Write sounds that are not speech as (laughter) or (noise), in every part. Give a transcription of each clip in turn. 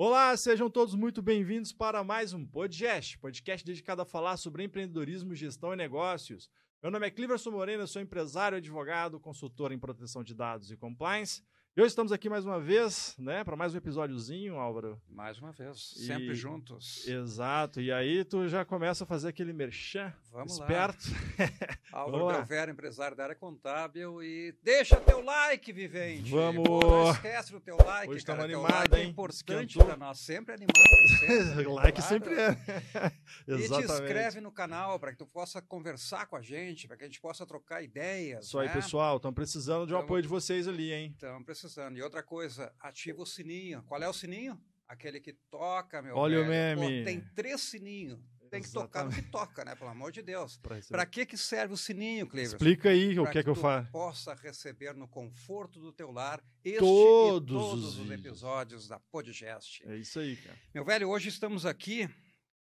Olá, sejam todos muito bem-vindos para mais um podcast, podcast dedicado a falar sobre empreendedorismo, gestão e negócios. Meu nome é Cliverson Moreno, eu sou empresário, advogado, consultor em proteção de dados e compliance. E hoje estamos aqui mais uma vez, né, para mais um episódiozinho, Álvaro. Mais uma vez, sempre E- juntos. Exato. E aí tu já começa a fazer aquele merchan Vamos esperto. (laughs) Álvaro Vamos lá. Belvera, empresário da área contábil. E deixa teu like, Vivente. Vamos. Pô, não esquece do teu like, Hoje cara. animado, like é hein? importante Esquentou. para nós. Sempre animado. (laughs) Sempre, like claro. sempre é. E te Exatamente. inscreve no canal para que tu possa conversar com a gente, para que a gente possa trocar ideias. Isso aí, né? pessoal. Estão precisando de um Então- apoio de vocês ali, hein? Estamos precisando. E outra coisa, ativa o sininho. Qual é o sininho? Aquele que toca, meu Olha o velho. Pô, meme. tem três sininhos. Tem que tocar no que toca, né? Pelo amor de Deus. Pra. Para que, que serve o sininho, Cleverson? Explica aí o Pra que é que eu faço. possa receber no conforto do teu lar este Todos todos os os, episódios da Podgest. É isso aí, cara. Meu velho, hoje estamos aqui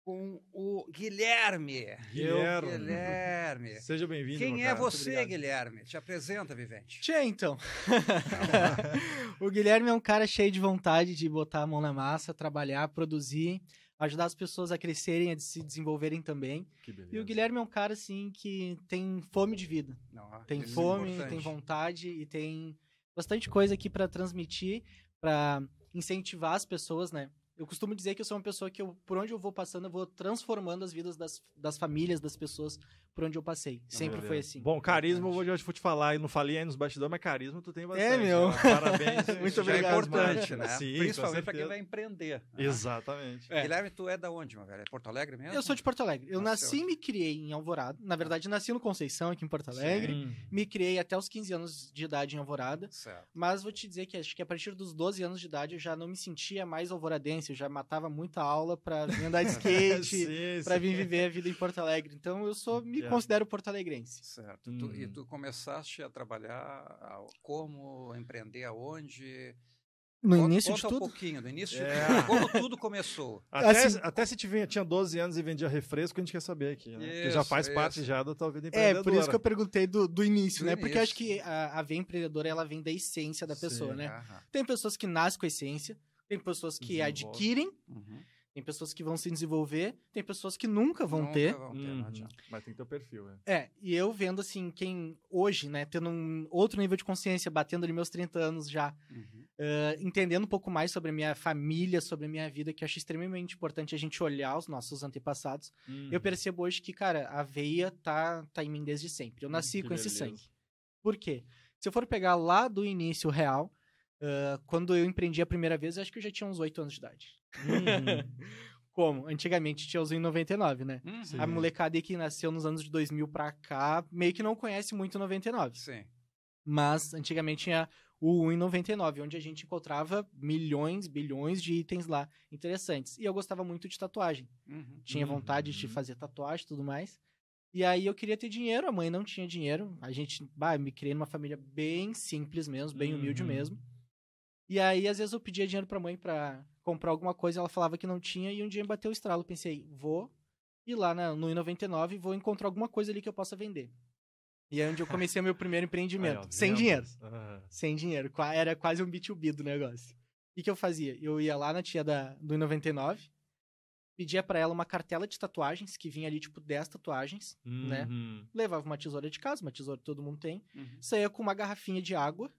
com o Guilherme. Guilherme. Eu, Guilherme. (laughs) Seja bem-vindo. Quem é você. Guilherme? Te apresenta, Vivente. Tchê, então. (laughs) o Guilherme é um cara cheio de vontade de botar a mão na massa, trabalhar, produzir, ajudar as pessoas a crescerem, a se desenvolverem também. Que beleza. E o Guilherme é um cara, assim, que tem fome de vida. Não, Tem é fome, importante. tem vontade e tem bastante coisa aqui pra transmitir, pra incentivar as pessoas, né? Eu costumo dizer que eu sou uma pessoa que, eu, por onde eu vou passando, eu vou transformando as vidas das, das famílias, das pessoas por onde eu passei. Sempre foi assim. Bom, carisma, eu vou, já vou te falar, e não falei aí nos bastidores, mas carisma tu tem bastante. meu. né? Parabéns. (laughs) Muito obrigado, é importante, mano. né? Sim, Principalmente para quem vai empreender. né? Exatamente. É. Guilherme, tu é da onde, meu velho? É Porto Alegre mesmo? Eu sou de Porto Alegre. Eu Nasceu nasci e me criei em Alvorada. Na verdade, nasci no Conceição, aqui em Porto Alegre. Hum. Me criei até os 15 anos de idade em Alvorada. Certo. Mas vou te dizer que acho que a partir dos 12 anos de idade eu já não me sentia mais alvoradense. Eu já matava muita aula pra vir andar de (laughs) skate, Sim, pra sim. vir viver a vida em Porto Alegre. Então eu sou, me Yeah. considero porto-alegrense. Certo. Tu- e Uhum. tu começaste a trabalhar a- como, empreender aonde? No Conta- início de conta um tudo. pouquinho, no início É. de tudo, como tudo começou. (laughs) Até, Assim- até se tiver, tinha 12 anos e vendia refresco, a gente quer saber aqui, né? Porque já Isso, faz parte isso. já da tua vida É, empreendedora. por isso que eu perguntei do, do início, Do né? Porque eu acho início. que a, a veia empreendedora, ela vem da essência da pessoa, Sim. né? Aham. Tem pessoas que nascem com a essência, tem pessoas que Desenvolve. adquirem, Uhum. Tem pessoas que vão se desenvolver, tem pessoas que nunca vão Nunca ter. vão ter, Uhum. não adianta. Mas tem teu perfil, é. É, e eu vendo assim, quem hoje, né, tendo um outro nível de consciência, batendo ali meus 30 anos já, Uhum. eh, entendendo um pouco mais sobre a minha família, sobre a minha vida, que eu acho extremamente importante a gente olhar os nossos antepassados. Uhum. Eu percebo hoje que, cara, a veia tá, tá em mim desde sempre. Eu nasci Hum, Que com esse beleza. sangue. Por quê? Se eu for pegar lá do início real, eh, quando eu empreendi a primeira vez, eu acho que eu já tinha uns 8 anos de idade. Uhum. (laughs) Como? Antigamente tinha os em 99, né? Uhum. A molecada aí que nasceu nos anos de 2000 pra cá, meio que não conhece muito 99. Sim. Mas antigamente tinha o 1,99, onde a gente encontrava milhões, bilhões de itens lá interessantes. E eu gostava muito de tatuagem. Uhum. Tinha vontade de Uhum. fazer tatuagem e tudo mais. E aí eu queria ter dinheiro, a mãe não tinha dinheiro. A gente, bah, me criei numa família bem simples mesmo, bem humilde Uhum. mesmo. E aí, às vezes, eu pedia dinheiro pra mãe pra comprar alguma coisa, ela falava que não tinha, e um dia me bateu o estralo. Pensei, vou ir lá na, no I99 e vou encontrar alguma coisa ali que eu possa vender. E aí onde eu comecei o meu primeiro (laughs) empreendimento. Ó, sem dinheiro. Aham. Sem dinheiro. Era quase um B2B do negócio. O que, eu fazia? Eu ia lá na tia da, do I99, pedia pra ela uma cartela de tatuagens, que vinha ali, tipo, 10 tatuagens, né? Uhum. Levava uma tesoura de casa, uma tesoura que todo mundo tem. Uhum. Saía com uma garrafinha de água,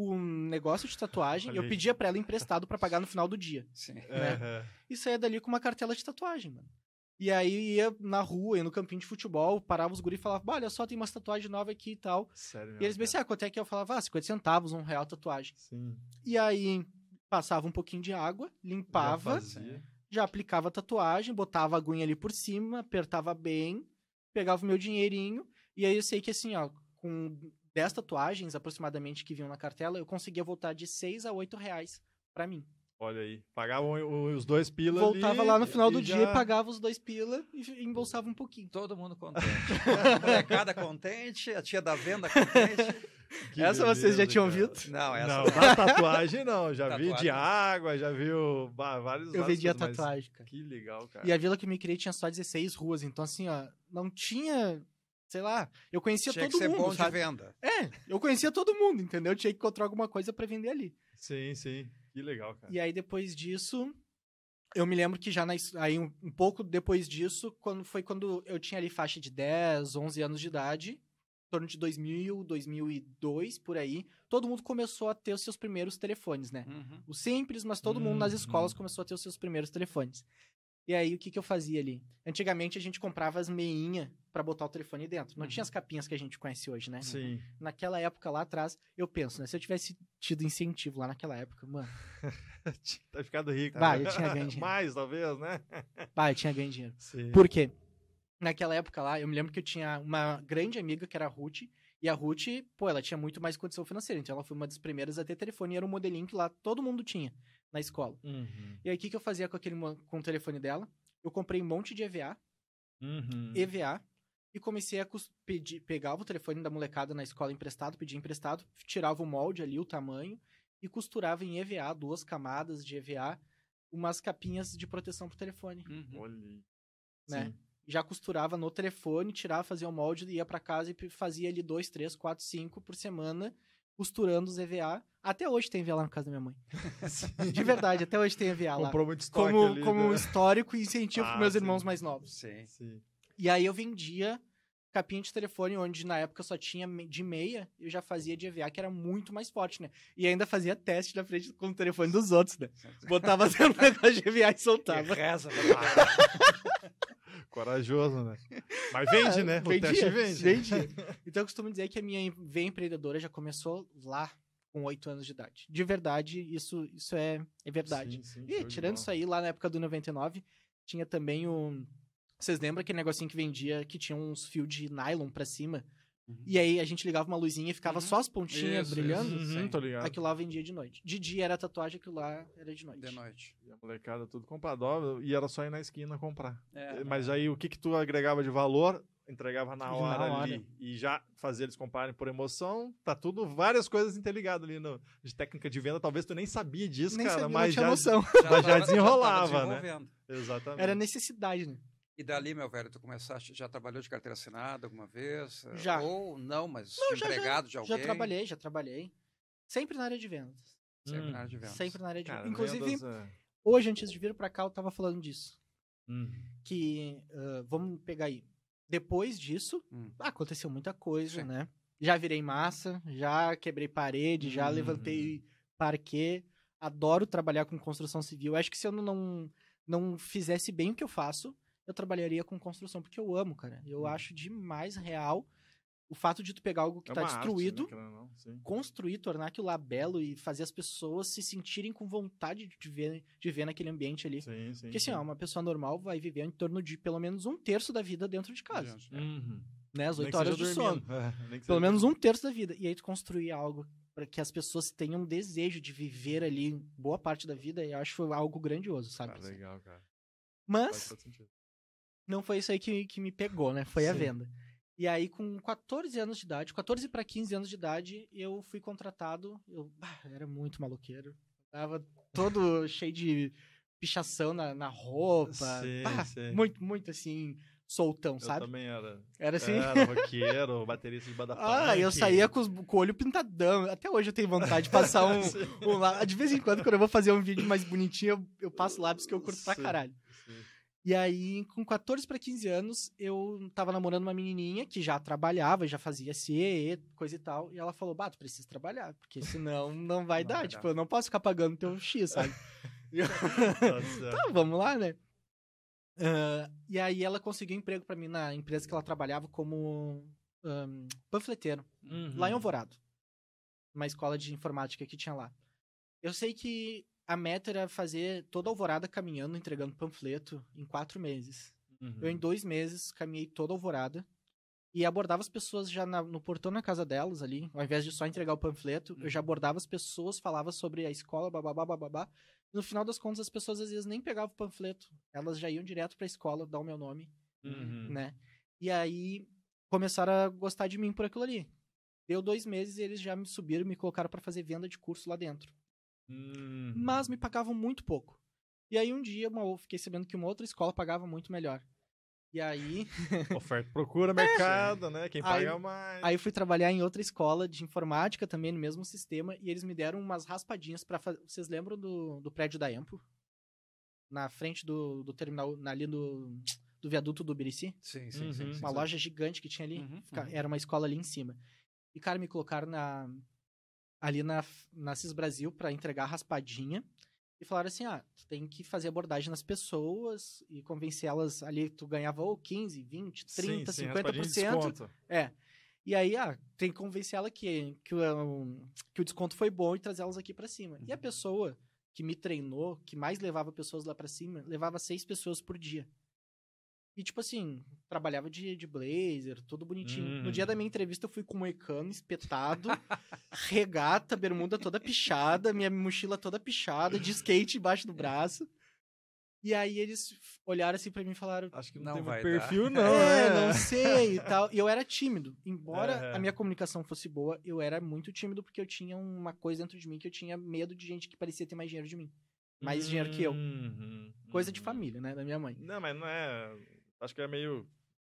um negócio de tatuagem. Olha eu pedia pra ela emprestado pra pagar no final do dia. Sim. né? Aham. E saía dali com uma cartela de tatuagem, mano. E aí ia na rua, ia no campinho de futebol, parava os guri e falava, "Bah, olha só, tem umas tatuagens novas aqui e tal. Sério. E eles me cara. ah, quanto é que é?" eu falava, ah, 50 centavos, um real tatuagem. Sim. E aí passava um pouquinho de água, Já limpava, fazia. já aplicava a tatuagem, botava a aguinha ali por cima, apertava bem, pegava o meu dinheirinho, e aí eu sei que assim, ó, com 10 tatuagens aproximadamente que vinham na cartela, eu conseguia voltar de 6 a 8 reais pra mim. Olha aí. Pagavam os dois pila Voltava ali, lá no final do e dia já- e pagava os dois pila e embolsava um pouquinho. Todo mundo contente. A molecada contente, a tia da venda contente. (laughs) Que Essa vocês já beleza, tinham cara. ouvido? Não, essa Não, não. da tatuagem não. Já vi de Tatuagem. água, já viu bah, vários Eu coisas, mas tatuagem, cara. Que legal, cara. E a vila que eu me criei tinha só 16 ruas, então assim, ó, não tinha, sei lá, eu conhecia Tinha que todo ser mundo, bom de venda. É, eu conhecia todo mundo, entendeu? Eu tinha que encontrar alguma coisa pra vender ali. Sim, sim. Que legal, cara. E aí, depois disso, eu me lembro que já na, aí um, um pouco depois disso, quando foi quando eu tinha ali faixa de 10, 11 anos de idade, em torno de 2000, 2002, por aí, todo mundo começou a ter os seus primeiros telefones, né? Uhum. O simples, mas todo mundo nas Uhum. escolas começou a ter os seus primeiros telefones. E aí, o que, que eu fazia ali? Antigamente, a gente comprava as meinhas pra botar o telefone dentro. Não Uhum. tinha as capinhas que a gente conhece hoje, né? Sim. Naquela época lá atrás, eu penso, né? Se eu tivesse tido incentivo lá naquela época, mano, (laughs) tá ficado rico. Bah, né? eu tinha ganho (laughs) dinheiro. Mais, talvez, né? pá, eu tinha ganho dinheiro. Sim. Por quê? Naquela época lá, eu me lembro que eu tinha uma grande amiga que era a Ruth, e a Ruth, pô, ela tinha muito mais condição financeira, então ela foi uma das primeiras a ter telefone, e era um modelinho que lá todo mundo tinha na escola. Uhum. E aí, o que, que eu fazia com aquele com o telefone dela? Eu comprei um monte de EVA, Uhum. EVA, e comecei a pedir, pegava o telefone da molecada na escola emprestado, pedia emprestado, tirava o molde ali, o tamanho, e costurava em EVA, duas camadas de EVA, umas capinhas de proteção pro telefone, Uhum. Olha né? Sim. Já costurava no telefone, tirava, fazia o molde, ia pra casa e fazia ali dois, três, quatro, cinco por semana, costurando os EVA. Até hoje tem EVA lá na casa da minha mãe. (laughs) De verdade, até hoje tem EVA lá. Comprou muito estoque Como, ali, como né? histórico e incentivo Ah, pros meus sim. irmãos mais novos. Sim. Sim. E aí eu vendia capinha de telefone, onde na época só tinha de meia, eu já fazia de EVA, que era muito mais forte, né? E ainda fazia teste na frente com o telefone dos outros, né? Botava (laughs) dentro negócio de EVA e Que soltava. reza pra parar. (laughs) Corajoso, né? Mas vende, Ah, né? O vendia, teste vende. vendia. Então eu costumo dizer que a minha veia empreendedora já começou lá com oito anos de idade. De verdade, isso, isso é, é verdade. Sim, sim, E tirando isso aí, lá na época do 99, tinha também o. Vocês lembram aquele negocinho que vendia que tinha uns fios de nylon pra cima? Uhum. E aí a gente ligava uma luzinha e ficava Uhum. só as pontinhas Isso, brilhando? isso. Uhum, Sim. tô ligado. Aquilo lá vendia de noite. De dia era tatuagem, aquilo lá era de noite. De noite. E a molecada tudo comprador e era só ir na esquina comprar. É, Mas aí o que que tu agregava de valor? Entregava na Na hora, hora. ali e já fazia eles comprarem por emoção. Tá tudo, várias coisas interligadas ali no, de técnica de venda. Talvez tu nem sabia disso, Nem cara, sabia, mas já, noção. (laughs) Mas já tava- desenrolava, né? Exatamente. Era necessidade, né? E dali, meu velho, tu começaste, já trabalhou de carteira assinada alguma vez? Já. Ou não, mas Não, de já, já. empregado de alguém? Já trabalhei, já trabalhei. Sempre na área de vendas. Sempre Hum. na área de vendas. Sempre na área de Cara, vendas. Inclusive, vendas, é- hoje, antes de vir pra cá, eu tava falando disso. Hum. Que, ah, vamos pegar aí. Depois disso, Hum. aconteceu muita coisa, Sim. né? Já virei massa, já quebrei parede, já Uhum. levantei parquet. Adoro trabalhar com construção civil. Acho que se eu não, não fizesse bem o que eu faço, eu trabalharia com construção, porque eu amo, cara. Eu Uhum. acho demais real o fato de tu pegar algo que É tá uma arte, destruído, né, não, construir, tornar aquilo lá belo e fazer as pessoas se sentirem com vontade de ver, de ver naquele ambiente ali. Sim, sim. Porque assim, sim. ó, uma pessoa normal vai viver em torno de pelo menos um terço da vida dentro de casa. Gente, é. Uhum. Né? As oito que horas de dormindo. sono. (laughs) É, que Pelo seja menos um terço da vida. E aí tu construir algo para que as pessoas tenham desejo de viver ali boa parte da vida, eu acho algo grandioso, sabe? Ah, legal, cara. Mas não foi isso aí que, que me pegou, né? Foi a venda. E aí, com 14 anos de idade, 14 para 15 anos de idade, eu fui contratado. Eu bah, era muito maloqueiro. Tava todo cheio de pichação na, na roupa. Sim, Bah, sim. Muito, muito assim, soltão, Eu sabe? também era. Era assim. Era roqueiro, (laughs) baterista de banda Ah, eu saía com, os, com o olho pintadão. Até hoje eu tenho vontade de passar (laughs) um, um lá- De vez em quando, quando eu vou fazer um vídeo mais bonitinho, eu, eu passo lápis que eu curto pra Sim. caralho. E aí, com 14 para 15 anos, eu tava namorando uma menininha que já trabalhava, já fazia CE, coisa e tal. E ela falou: Bato, precisa trabalhar, porque senão não vai Não dar. vai tipo, dar. eu não posso ficar pagando teu X, sabe? (laughs) Certo. tá, vamos lá, né? Ah, e aí ela conseguiu um emprego pra mim na empresa que ela trabalhava como ahn, panfleteiro. Uhum. lá em Alvorado. Uma escola de informática que tinha lá. Eu sei que a meta era fazer toda a Alvorada caminhando, entregando panfleto em quatro meses. Uhum. Eu, em dois meses, caminhei toda a Alvorada e abordava as pessoas já na- no portão na casa delas ali. Ao invés de só entregar o panfleto, eu já abordava as pessoas, falava sobre a escola, bababá, bababá. No final das contas, as pessoas às vezes nem pegavam o panfleto. Elas já iam direto pra escola dar o meu nome Uhum. né? E aí começaram a gostar de mim por aquilo ali. Deu dois meses e eles já me subiram me colocaram pra fazer venda de curso lá dentro. Uhum. Mas me pagavam muito pouco. E aí um dia uma, eu fiquei sabendo que uma outra escola pagava muito melhor. E aí, (laughs) Oferta, procura mercado, né? Quem Aí- paga mais. aí fui trabalhar em outra escola de informática também, no mesmo sistema, e eles me deram umas raspadinhas pra fazer. Vocês lembram do, do prédio da Empo? Na frente do, do terminal, na- ali do, do viaduto do Birici? Sim, sim, Uhum. sim. sim, Uma sim. loja gigante que tinha ali. Uhum, uhum. Era uma escola ali em cima. E, cara, me colocaram na, ali na, na CIS Brasil pra entregar a raspadinha. E falaram assim: ah, tu tem que fazer abordagem nas pessoas e convencer elas ali. Tu ganhava ou 15, 20, 30, sim, sim, raspadinha de 50%. desconto. É. E aí, ah, tem que convencer ela que, que, o, que o desconto foi bom e trazer elas aqui pra cima. E a Uhum. pessoa que me treinou, que mais levava pessoas lá pra cima, levava seis pessoas por dia. E, tipo assim, trabalhava de, de blazer, tudo bonitinho. No dia da minha entrevista, eu fui com moicano espetado, (laughs) regata, bermuda toda pichada, minha mochila toda pichada, de skate embaixo do braço. E aí eles olharam assim pra mim e falaram: Acho que não, Não tem vai muito dar. perfil, não. é, né? não sei e tal. E eu era tímido. Embora É. a minha comunicação fosse boa, eu era muito tímido porque eu tinha uma coisa dentro de mim que eu tinha medo de gente que parecia ter mais dinheiro de mim. Mais dinheiro que eu. Uhum, Coisa de uhum. família, né? Da minha mãe. Não, mas não é. Acho que é meio.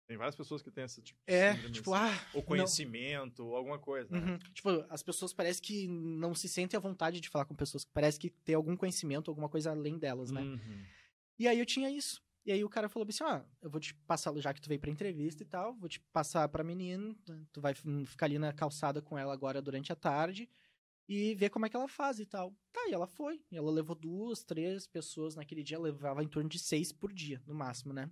Tem várias pessoas que têm esse tipo de É, síndrome, tipo, assim. ah. Ou conhecimento, ou alguma coisa. né? Uhum. Tipo, as pessoas parecem que não se sentem à vontade de falar com pessoas que parece que tem algum conhecimento, alguma coisa além delas, né? Uhum. E aí eu tinha isso. E aí o cara falou assim, ó, eu vou te passar, já que tu veio pra entrevista e tal, vou te passar pra menina, tu vai ficar ali na calçada com ela agora durante a tarde e ver como é que ela faz e tal. Tá, e ela foi. E ela levou duas, três pessoas naquele dia, levava em torno de seis por dia, no máximo, né?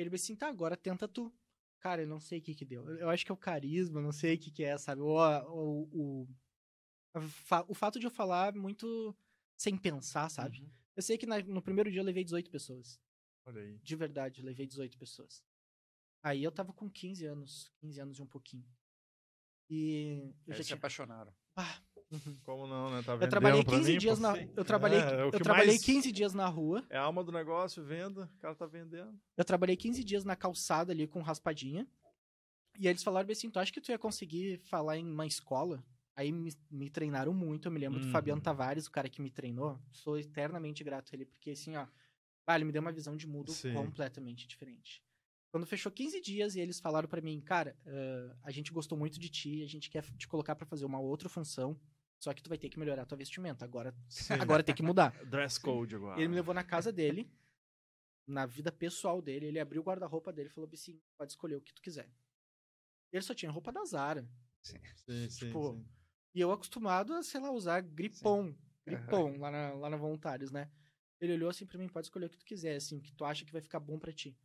Ele disse assim, tá, agora tenta tu. Cara, eu não sei o que que deu. Eu acho que é o carisma, não sei o que que é, sabe? Ou, a- ou- o, a fa- o fato de eu falar muito sem pensar, sabe? Uhum. Eu sei que na- no primeiro dia eu levei 18 pessoas. Olha aí. De verdade, eu levei 18 pessoas. Aí eu tava com 15 anos, 15 anos e um pouquinho. E eu Aí já se tinha... apaixonaram. Ah. Como não, né? Tá Eu trabalhei pra 15 mim, dias na eu trabalhei, É, é eu trabalhei mais- 15 dias na rua. É a alma do negócio, venda, o cara tá vendendo. Eu trabalhei 15 dias na calçada ali com raspadinha. E eles falaram bem assim, tu acha que tu ia conseguir falar em uma escola? Aí me, me treinaram muito, eu me lembro do Uhum. Fabiano Tavares, o cara que me treinou. Sou eternamente grato a ele, porque assim, ó, ah, ele me deu uma visão de mundo Sim. completamente diferente. Quando fechou 15 dias e eles falaram pra mim, cara, ah, a gente gostou muito de ti, a gente quer te colocar pra fazer uma outra função, só que tu vai ter que melhorar tua vestimenta. Agora, (laughs) agora tem que mudar. (laughs) Dress code agora. Ele me levou na casa dele, na vida pessoal dele. Ele abriu o guarda-roupa dele e falou assim: pode escolher o que tu quiser. Ele só tinha roupa da Zara. Sim, sim, tipo, sim. E eu acostumado a, sei lá, usar gripom. (laughs) Gripom lá na, lá na Voluntários, né? Ele olhou assim pra mim: pode escolher o que tu quiser, assim, o que tu acha que vai ficar bom pra ti.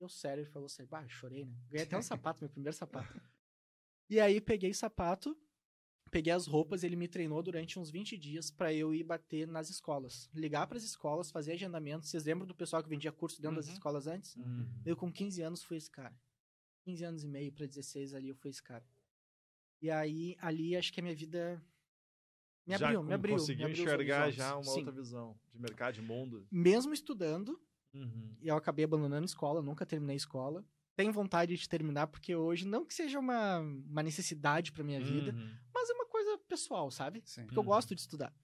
Eu, sério, ele falou assim: bah, chorei, né? Ganhei até um sapato, meu primeiro sapato. E aí peguei sapato, peguei as roupas, ele me treinou durante uns 20 dias pra eu ir bater nas escolas. Ligar pras escolas, fazer agendamento. Vocês lembram do pessoal que vendia curso dentro das Uhum. escolas antes? Uhum. Eu com 15 anos fui esse cara. 15 anos e meio pra 16 ali eu fui esse cara. E aí, ali, acho que a minha vida me Já abriu, com- me abriu. Conseguiu me abriu enxergar já uma Sim. outra visão de mercado, de mundo. Mesmo estudando, Uhum. eu acabei abandonando a escola, nunca terminei a escola. Tenho vontade de terminar, porque hoje, não que seja uma, uma necessidade pra minha vida, Uhum. mas é uma coisa pessoal, sabe? Sim. Porque eu Uhum. gosto de estudar.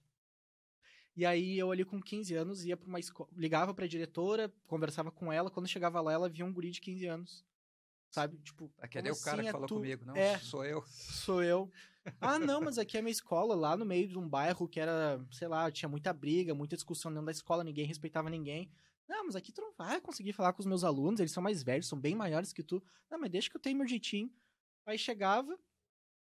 E aí eu ali com 15 anos ia pra uma escola, ligava pra diretora, conversava com ela, quando chegava lá ela via um guri de 15 anos. Sabe? Tipo, Aquele é o cara assim que é falou tu? comigo. Não, É. sou eu. Sou eu. Ah, não, mas aqui é a minha escola, lá no meio de um bairro que era, sei lá, tinha muita briga, muita discussão dentro da escola, ninguém respeitava ninguém. Não, mas aqui tu não vai conseguir falar com os meus alunos, eles são mais velhos, são bem maiores que tu. Não, mas deixa que eu tenho meu jeitinho. Aí chegava,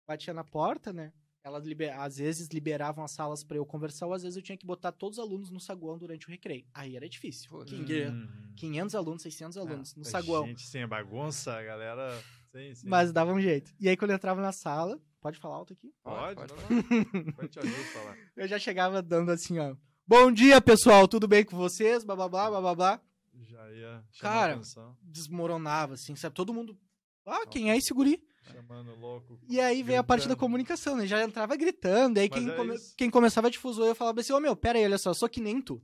batia na porta, né? Elas liber... às vezes liberavam as salas pra eu conversar, ou às vezes eu tinha que botar todos os alunos no saguão durante o recreio. Aí era difícil. Queria Uhum. 500 alunos, 600 alunos no A saguão. Gente, sem a bagunça, a galera. Sim, sim. Mas dava um jeito. E aí quando eu entrava na sala, pode falar alto aqui? Pode, Pode, pode, pode. (laughs) pode te ajudar a falar. Eu já chegava dando assim, ó. Bom dia, pessoal, tudo bem com vocês? Blá, blá, blá, blá, blá, blá. Já ia Cara. Desmoronava, assim, sabe? Todo mundo... Ah, quem é esse guri? Chamando louco. E aí veio a parte da comunicação, né? Já entrava gritando, aí Mas quem, é come- quem começava a difusor, eu falava assim, ô meu, pera aí, olha só, eu sou que nem tu.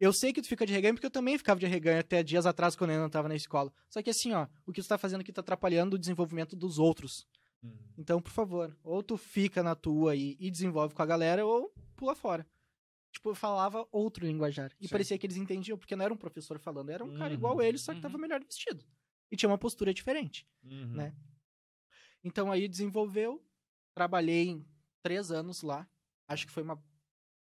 Eu sei que tu fica de reganho, porque eu também ficava de reganho até dias atrás, quando eu ainda não tava na escola. Só que assim, ó, o que tu tá fazendo aqui tá atrapalhando o desenvolvimento dos outros. Uhum. Então, por favor, ou tu fica na tua e, e desenvolve com a galera, ou pula fora. tipo, eu falava outro linguajar. E Sim. parecia que eles entendiam, porque não era um professor falando, era um cara Uhum. igual ele, só que Uhum. tava melhor vestido. E tinha uma postura diferente. Uhum. né? Então aí desenvolveu, trabalhei três anos lá. Acho que foi uma,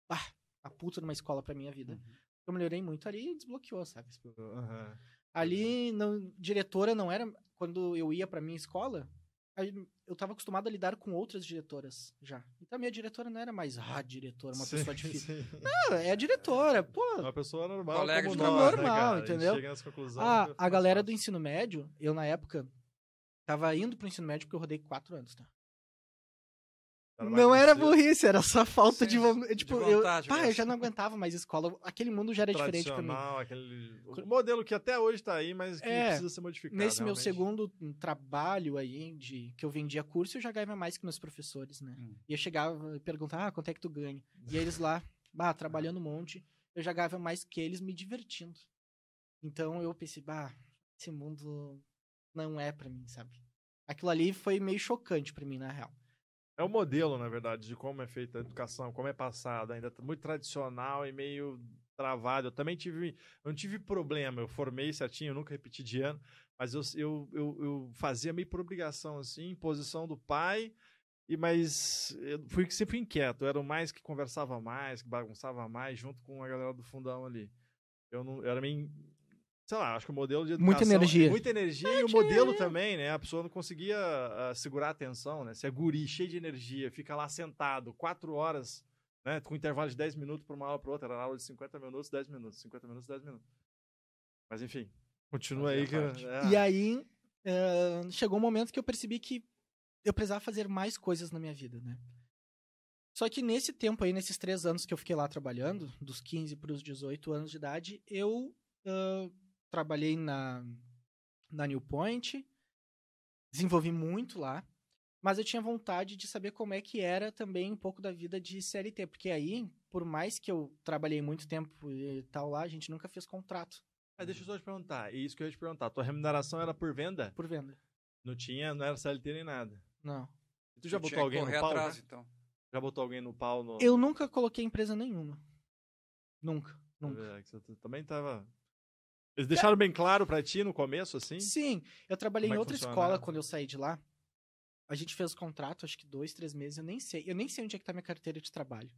ah, uma puta numa escola pra minha vida. Uhum. Eu melhorei muito ali e desbloqueou, sabe? Aham. Ali, não, diretora não era. Quando eu ia pra minha escola, eu tava acostumado a lidar com outras diretoras já. Então a minha diretora não era mais, ah, diretora, uma Sim, pessoa difícil. sim. Ah, é a diretora, pô. Uma pessoa normal, Colega como de nós, né, Normal? A entendeu? nessa conclusão, Ah, a galera do fácil. ensino médio, eu na época tava indo pro ensino médio porque eu rodei quatro anos, tá? Não era burrice, era só falta de, Sim, de tipo, eu, vontade pá, eu já não aguentava mais escola. Aquele mundo já era diferente pra mim. aquele o modelo que até hoje tá aí, mas que É, precisa ser modificado. Nesse meu realmente. segundo trabalho aí, de que eu vendia curso, eu já ganhava mais que meus professores, né? Hum. E eu chegava e perguntava, ah, quanto é que tu ganha? E eles lá, bah, (laughs) trabalhando um monte, eu já ganhava mais que eles me divertindo. Então eu pensei, bah, esse mundo não é pra mim, sabe? Aquilo ali foi meio chocante pra mim, na real. É o modelo, na verdade, de como é feita a educação, como é passada, ainda muito tradicional e meio travado. Eu também tive, eu não tive problema, eu formei certinho, eu nunca repeti de ano, mas eu, eu, eu, eu fazia meio por obrigação, assim, imposição do pai, e mas eu fui sempre inquieto, eu era o mais que conversava mais, que bagunçava mais, junto com a galera do fundão ali. Eu não, eu era meio sei lá, acho que o modelo de educação... Muita energia. Muita energia e o modelo também, né? A pessoa não conseguia ah, segurar a atenção, né? Se é guri, cheio de energia, fica lá sentado quatro horas, né? Com intervalo de 10 minutos para uma aula para outra. Era aula de 50 minutos, 10 minutos. 50 minutos, 10 minutos. Mas enfim, continua aí. Que, é. E aí, eh, chegou um momento que eu percebi que eu precisava fazer mais coisas na minha vida, né? Só que nesse tempo aí, nesses três anos que eu fiquei lá trabalhando, dos 15 para os 18 anos de idade, eu ah, trabalhei na, na New Point, desenvolvi muito lá, mas eu tinha vontade de saber como é que era também um pouco da vida de CLT, porque aí, por mais que eu trabalhei muito tempo e tal lá, a gente nunca fez contrato Ah, deixa eu só te perguntar. É isso que eu ia te perguntar. Tua remuneração era por venda? por venda. Não tinha, não era CLT nem nada. Não. Tu já Tinha botou alguém no pau? atrás, já? então. Já botou alguém no pau no. Eu nunca coloquei empresa nenhuma. Nunca, nunca. É, que você também tava. Eles deixaram bem claro pra ti no começo, assim? Sim, eu trabalhei Como é em outra funciona? escola quando eu saí de lá. A gente fez o contrato, acho que dois, três meses, eu nem sei. Eu nem sei onde é que tá minha carteira de trabalho.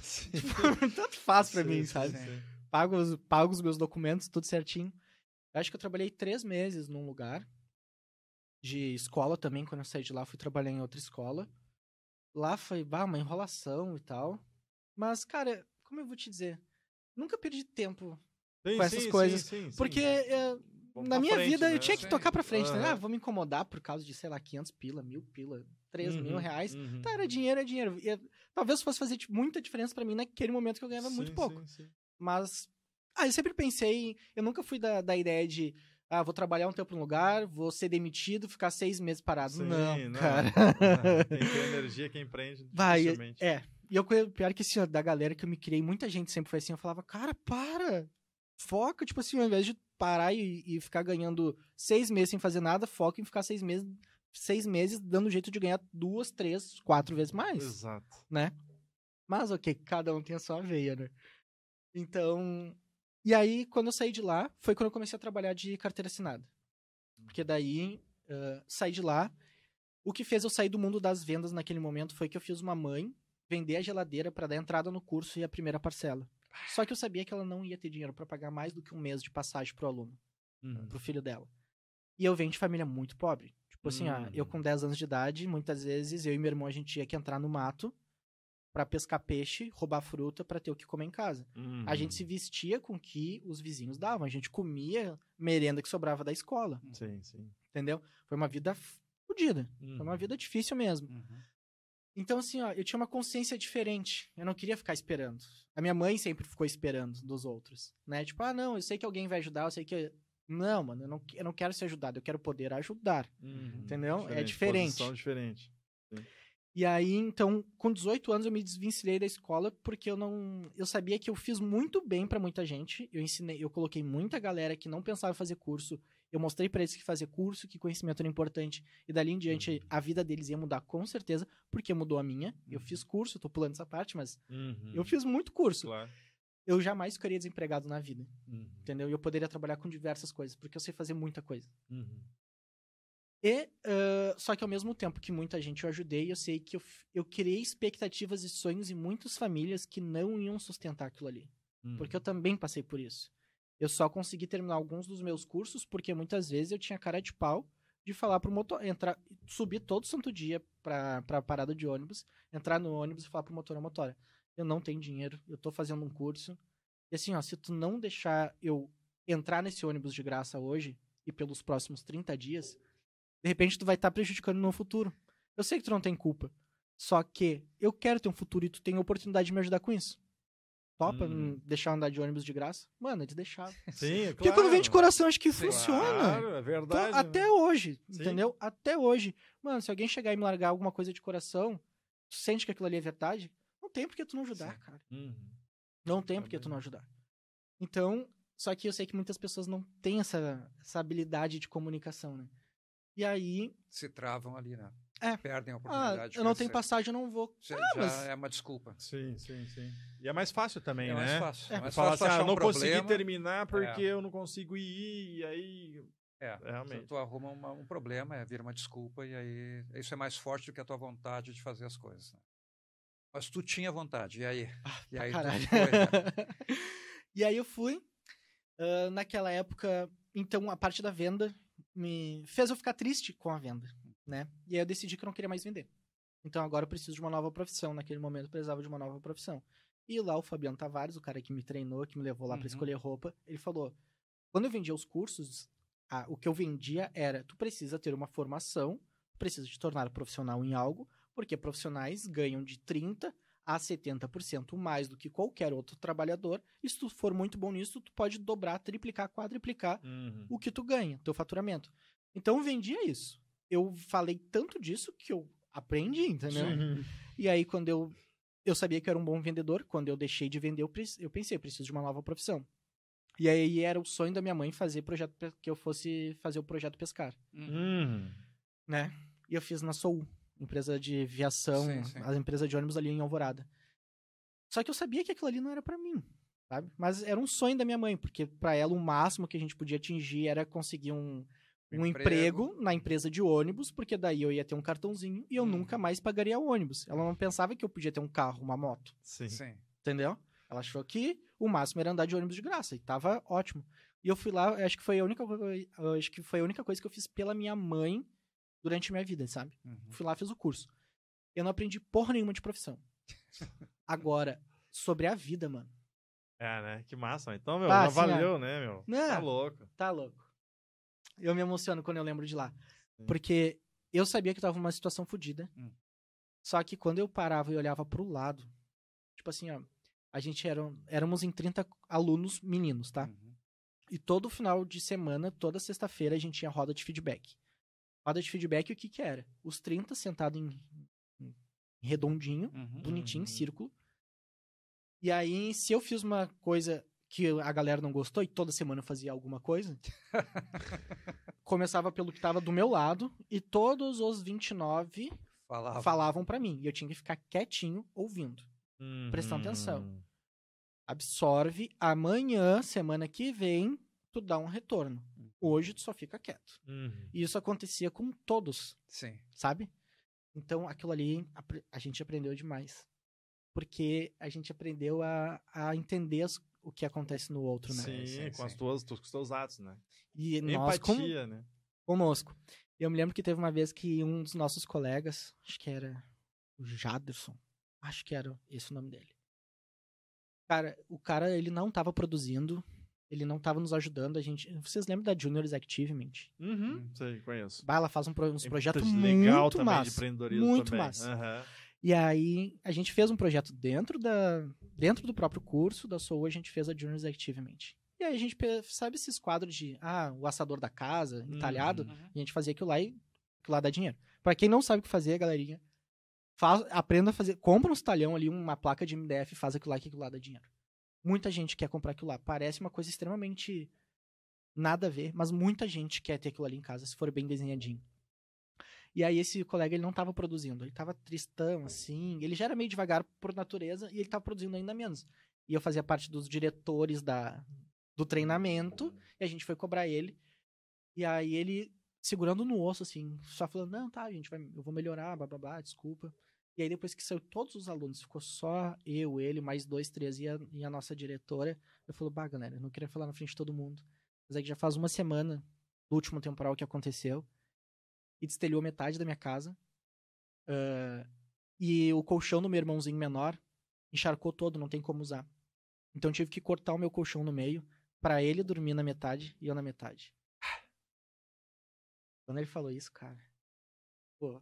Sim. (laughs) (laughs) Tanto faz pra Sim, mim, sabe? sim. Pago os, pago os meus documentos, tudo certinho. Eu acho que eu trabalhei três meses num lugar. De escola também, quando eu saí de lá, fui trabalhar em outra escola. Lá foi, bah, uma enrolação e tal. Mas, cara, como eu vou te dizer? Nunca perdi tempo Sim, com essas sim, coisas, sim. Porque é, na minha frente, vida né? eu tinha que tocar pra frente, né? Aham. Ah, vou me incomodar por causa de, sei lá, 500 pila, mil pila, 3 mil Uhum, reais. uhum. Tá, era dinheiro, é dinheiro. E, é, talvez fosse fazer tipo, muita diferença pra mim naquele momento que eu ganhava muito pouco. Mas, ah, eu sempre pensei, eu nunca fui da, da ideia de, ah, vou trabalhar um tempo num lugar, vou ser demitido, ficar seis meses parado. Não, não. cara. Quem (laughs) tem energia, quem empreende, Vai, é. E eu, pior que assim, ó, da galera que eu me criei, muita gente sempre foi assim, eu falava, cara, para! Foca, tipo assim, ao invés de parar e, e ficar ganhando seis meses sem fazer nada, foca em ficar seis meses, seis meses dando jeito de ganhar duas, três, quatro vezes mais, Exato. né? Mas ok, cada um tem a sua veia, né? Então. E aí, quando eu saí de lá, foi quando eu comecei a trabalhar de carteira assinada. Porque daí, ah, saí de lá. O que fez eu sair do mundo das vendas naquele momento foi que eu fiz uma mãe vender a geladeira para dar entrada no curso e a primeira parcela. Só que eu sabia que ela não ia ter dinheiro para pagar mais do que um mês de passagem pro aluno, Uhum. pro filho dela. E eu venho de família muito pobre. Tipo assim, ah, eu Uhum. com 10 anos de idade, muitas vezes eu e meu irmão a gente tinha que entrar no mato para pescar peixe, roubar fruta para ter o que comer em casa. A gente se vestia com o que os vizinhos davam, a gente comia merenda que sobrava da escola, Uhum. Sim, sim. entendeu? Foi uma vida fodida, foi Uhum. uma vida difícil mesmo. Então, assim, ó, eu tinha uma consciência diferente. Eu não queria ficar esperando. A minha mãe sempre ficou esperando dos outros, né? Tipo, ah, não, eu sei que alguém vai ajudar, eu sei que. Não, mano, eu não, eu não quero ser ajudado, eu quero poder ajudar. Uhum. Entendeu? É diferente. Diferente. E aí, então, com 18 anos eu me desvencilhei da escola porque eu não, eu sabia que eu fiz muito bem pra muita gente. Eu ensinei, eu coloquei muita galera que não pensava em fazer curso Eu mostrei pra eles que fazer curso, que conhecimento era importante. E dali em diante, Uhum. a vida deles ia mudar com certeza, porque mudou a minha. Eu fiz curso, tô pulando essa parte, mas Uhum. eu fiz muito curso. Claro. Eu jamais ficaria desempregado na vida, Uhum. entendeu? E eu poderia trabalhar com diversas coisas, porque eu sei fazer muita coisa. Uhum. E, ah, só que ao mesmo tempo que muita gente eu ajudei, eu sei que eu, eu criei expectativas e sonhos em muitas famílias que não iam sustentar aquilo ali. Uhum. Porque eu também passei por isso. Eu só consegui terminar alguns dos meus cursos porque muitas vezes eu tinha cara de pau de falar pro motor, entrar, subir todo santo dia pra, pra parada de ônibus, entrar no ônibus e falar pro motor, motora, eu não tenho dinheiro, eu tô fazendo um curso. E assim, ó, se tu não deixar eu entrar nesse ônibus de graça hoje e pelos próximos 30 dias, de repente tu vai estar prejudicando no futuro. Eu sei que tu não tem culpa. Só que eu quero ter um futuro e tu tem a oportunidade de me ajudar com isso. Topa Hum. me deixar eu andar de ônibus de graça? Mano, eles deixavam. (laughs) Sim, claro. Porque quando vem de coração, acho que Sim, funciona. Claro, é Então, verdade. até hoje, Sim. entendeu? Até hoje. Mano, se alguém chegar e me largar alguma coisa de coração, tu sente que aquilo ali é verdade, não tem por que tu não ajudar, Sim. cara. Uhum. Não tem por que tu não ajudar. Então, só que eu sei que muitas pessoas não têm essa, essa habilidade de comunicação, né? E aí, Se travam ali, né? É. Perdem a ah, oportunidade. de eu não tenho passagem, eu não vou. Ah, mas- é uma desculpa. Sim, sim, sim. E é mais fácil também, É né? mais fácil. É, É mais Falar fácil assim, ah, não um consegui problema. terminar porque É. eu não consigo ir, e aí... É, Realmente. Tu, tu arruma uma- um problema, é, vira uma desculpa, e aí isso é mais forte do que a tua vontade de fazer as coisas. né? Mas tu tinha vontade, e aí? e pra aí caralho. foi, né? (laughs) e aí eu fui. ah, naquela época, então a parte da venda me fez eu ficar triste com a venda, né? E aí eu decidi que eu não queria mais vender. Então agora eu preciso de uma nova profissão. Naquele momento eu precisava de uma nova profissão. E lá o Fabiano Tavares, o cara que me treinou, que me levou lá pra Uhum. escolher roupa, ele falou: quando eu vendia os cursos, a- o que eu vendia era: tu precisa ter uma formação, tu precisa te tornar profissional em algo, porque profissionais ganham de 30 a 70% mais do que qualquer outro trabalhador. E se tu for muito bom nisso, tu pode dobrar, triplicar, quadriplicar Uhum. o que tu ganha, teu faturamento. Então eu vendia isso. Eu falei tanto disso que eu aprendi, entendeu? Sim. E aí, quando eu. Eu sabia que eu era um bom vendedor. Quando eu deixei de vender, eu, pre- eu pensei, eu preciso de uma nova profissão. E aí era o sonho da minha mãe fazer projeto que eu fosse fazer o projeto pescar, Uhum. né? E eu fiz na Soul, empresa de viação, Sim, sim. a empresa de ônibus ali em Alvorada. Só que eu sabia que aquilo ali não era pra mim, sabe? Mas era um sonho da minha mãe, porque pra ela o máximo que a gente podia atingir era conseguir um, um emprego. na empresa de ônibus, porque daí eu ia ter um cartãozinho e eu Uhum. nunca mais pagaria ônibus. Ela não pensava que eu podia ter um carro, uma moto, Sim. Sim. entendeu? Ela achou que o máximo era andar de ônibus de graça e tava ótimo. E eu fui lá, acho que foi a única acho que foi a única coisa que eu fiz pela minha mãe durante a minha vida, sabe? Uhum. Fui lá, fiz o curso. Eu não aprendi porra nenhuma de profissão. (laughs) Agora, sobre a vida, mano. É, né? Que massa. Então, meu, Ah, já sim, valeu, né, meu? Não. Tá louco. Tá louco. Eu me emociono quando eu lembro de lá. Sim. Porque eu sabia que eu tava numa situação fodida. Hum. Só que quando eu parava e olhava pro lado, tipo assim, ó, a gente era, éramos em 30 alunos meninos, tá? Uhum. E todo final de semana, toda sexta-feira, a gente tinha roda de feedback. Roda de feedback, o que que era? Os 30 sentados em, em redondinho, Uhum. bonitinho, em Uhum. círculo. E aí, se eu fiz uma coisa que a galera não gostou, e toda semana fazia alguma coisa, (laughs) começava pelo que tava do meu lado, e todos os 29 Falava. falavam pra mim. E eu tinha que ficar quietinho, ouvindo. Prestando atenção. Uhum. Absorve, amanhã, semana que vem, tu dá um retorno. Hoje tu só fica quieto. Uhum. E isso acontecia com todos, Sim. sabe? Então, aquilo ali, apre- a gente aprendeu demais. Porque a gente aprendeu a, a entender as- o que acontece no outro, né? Sim, Sim, com, as sim. tuas, com os teus atos, né? E nós, como, Empatia, né? conosco. Eu me lembro que teve uma vez que um dos nossos colegas, acho que era o Jaderson, acho que era esse o nome dele. Cara, o cara, ele não tava produzindo, ele não tava nos ajudando, a gente... Vocês lembram da Juniors Activement? Uhum. Sei, conheço. Bah, ela faz um, uns projetos legal muito também massa. de empreendedorismo muito também. massa. Aham. E aí, a gente fez um projeto dentro da dentro do próprio curso da Soul, a gente fez a Juniors Activement. E aí a gente, sabe esses quadros de, ah, o assador da casa, entalhado? Uhum. A gente fazia aquilo lá e aquilo lá dá dinheiro. Pra quem não sabe o que fazer, galerinha, faz, aprenda a fazer, compra uns talhão ali, uma placa de MDF, faz aquilo lá que aquilo lá dá dinheiro. Muita gente quer comprar aquilo lá. Parece uma coisa extremamente Nada a ver, mas muita gente quer ter aquilo ali em casa, se for bem desenhadinho. E aí esse colega, ele não tava produzindo, ele tava tristão, assim, ele já era meio devagar por natureza, e ele tava produzindo ainda menos. E eu fazia parte dos diretores da, do treinamento, e a gente foi cobrar ele, e aí ele segurando no osso, assim, só falando, não, tá, gente, vai, eu vou melhorar, blá, blá, blá, desculpa. E aí depois que saiu todos os alunos, ficou só eu, ele, mais dois, três e a, e a nossa diretora, eu falei, bah, galera, eu não queria falar na frente de todo mundo, mas é que já faz uma semana do último temporal que aconteceu, e destelhou metade da minha casa. Uh, e o colchão do meu irmãozinho menor encharcou todo, não tem como usar. Então eu tive que cortar o meu colchão no meio para ele dormir na metade e eu na metade. (sighs) Quando ele falou isso, cara, pô,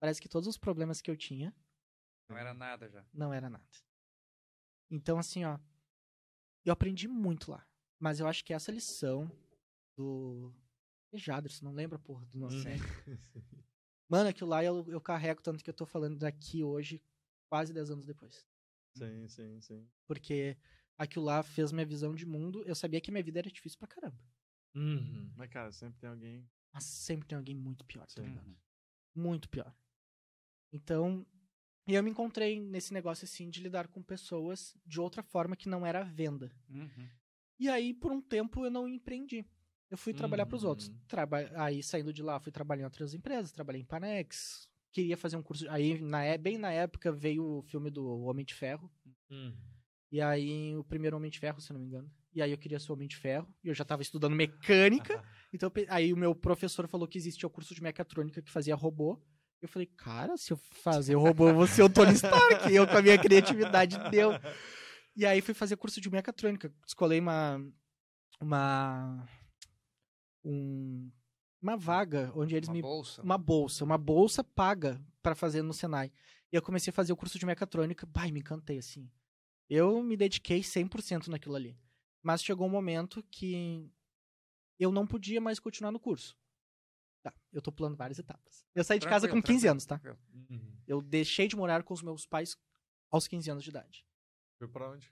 parece que todos os problemas que eu tinha não era nada já. Não era nada. Então assim, ó, eu aprendi muito lá, mas eu acho que essa lição do é Jaderson, não lembra, porra, do nosso hum. Mano, aquilo lá eu, eu carrego tanto que eu tô falando daqui hoje, quase 10 anos depois. Sim, sim, sim. Porque aquilo lá fez minha visão de mundo. Eu sabia que minha vida era difícil pra caramba. Uhum. Mas, cara, sempre tem alguém. Mas sempre tem alguém muito pior, tá ligado? Muito pior. Então, e eu me encontrei nesse negócio assim de lidar com pessoas de outra forma que não era a venda. Uhum. E aí, por um tempo, eu não empreendi. Eu fui trabalhar uhum. para os outros. Traba aí, saindo de lá, fui trabalhar em outras empresas, trabalhei em Panex. Queria fazer um curso. Aí, na, é, bem na época, veio o filme do Homem de Ferro. Uhum. E aí, o primeiro Homem de Ferro, se não me engano. E aí, eu queria ser Homem de Ferro. E eu já estava estudando mecânica. (laughs) então, aí, o meu professor falou que existia o curso de mecatrônica que fazia robô. Eu falei, cara, se eu fazer o robô, eu vou ser o Tony Stark. eu, com a minha criatividade, deu. E aí, fui fazer curso de mecatrônica. Escolhi uma. Uma um, uma vaga onde eles uma me bolsa. uma bolsa, uma bolsa paga para fazer no Senai. E eu comecei a fazer o curso de mecatrônica, bai, me encantei assim. Eu me dediquei 100% naquilo ali. Mas chegou um momento que eu não podia mais continuar no curso. Tá, eu tô pulando várias etapas. Eu saí de casa com 15 anos, tá? Uhum. Eu deixei de morar com os meus pais aos 15 anos de idade. Foi pra onde?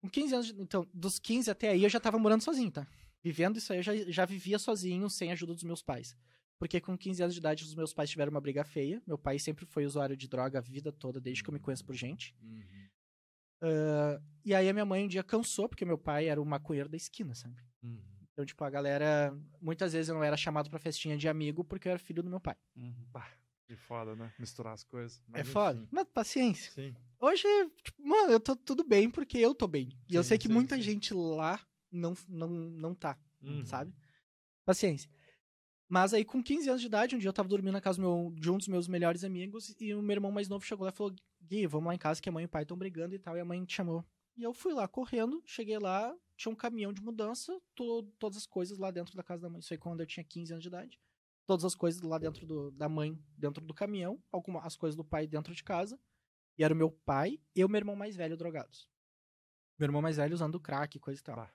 Com 15 anos, de... então, dos 15 até aí eu já tava morando sozinho, tá? Vivendo isso aí, eu já, já vivia sozinho, sem a ajuda dos meus pais. Porque com 15 anos de idade, os meus pais tiveram uma briga feia. Meu pai sempre foi usuário de droga a vida toda, desde que eu me conheço por gente. Uhum. Uh, e aí a minha mãe um dia cansou, porque meu pai era o maconheiro da esquina, sabe? Uhum. Então, tipo, a galera... Muitas vezes eu não era chamado pra festinha de amigo, porque eu era filho do meu pai. Uhum. Bah, que foda, né? Misturar as coisas. Mas, é foda. Mas paciência. Sim. Hoje, tipo, mano, eu tô tudo bem porque eu tô bem. E sim, eu sei que sim, muita sim. gente lá não, não, não tá, uhum. sabe? Paciência. Mas aí, com 15 anos de idade, um dia eu tava dormindo na casa meu, de um dos meus melhores amigos e o meu irmão mais novo chegou lá e falou: Gui, vamos lá em casa que a mãe e o pai estão brigando e tal. E a mãe te chamou. E eu fui lá correndo, cheguei lá, tinha um caminhão de mudança, to, todas as coisas lá dentro da casa da mãe. Isso aí quando eu tinha 15 anos de idade. Todas as coisas lá dentro do, da mãe, dentro do caminhão, algumas as coisas do pai dentro de casa. E era o meu pai e o meu irmão mais velho drogados. Meu irmão mais velho usando crack coisa e tal. Bah.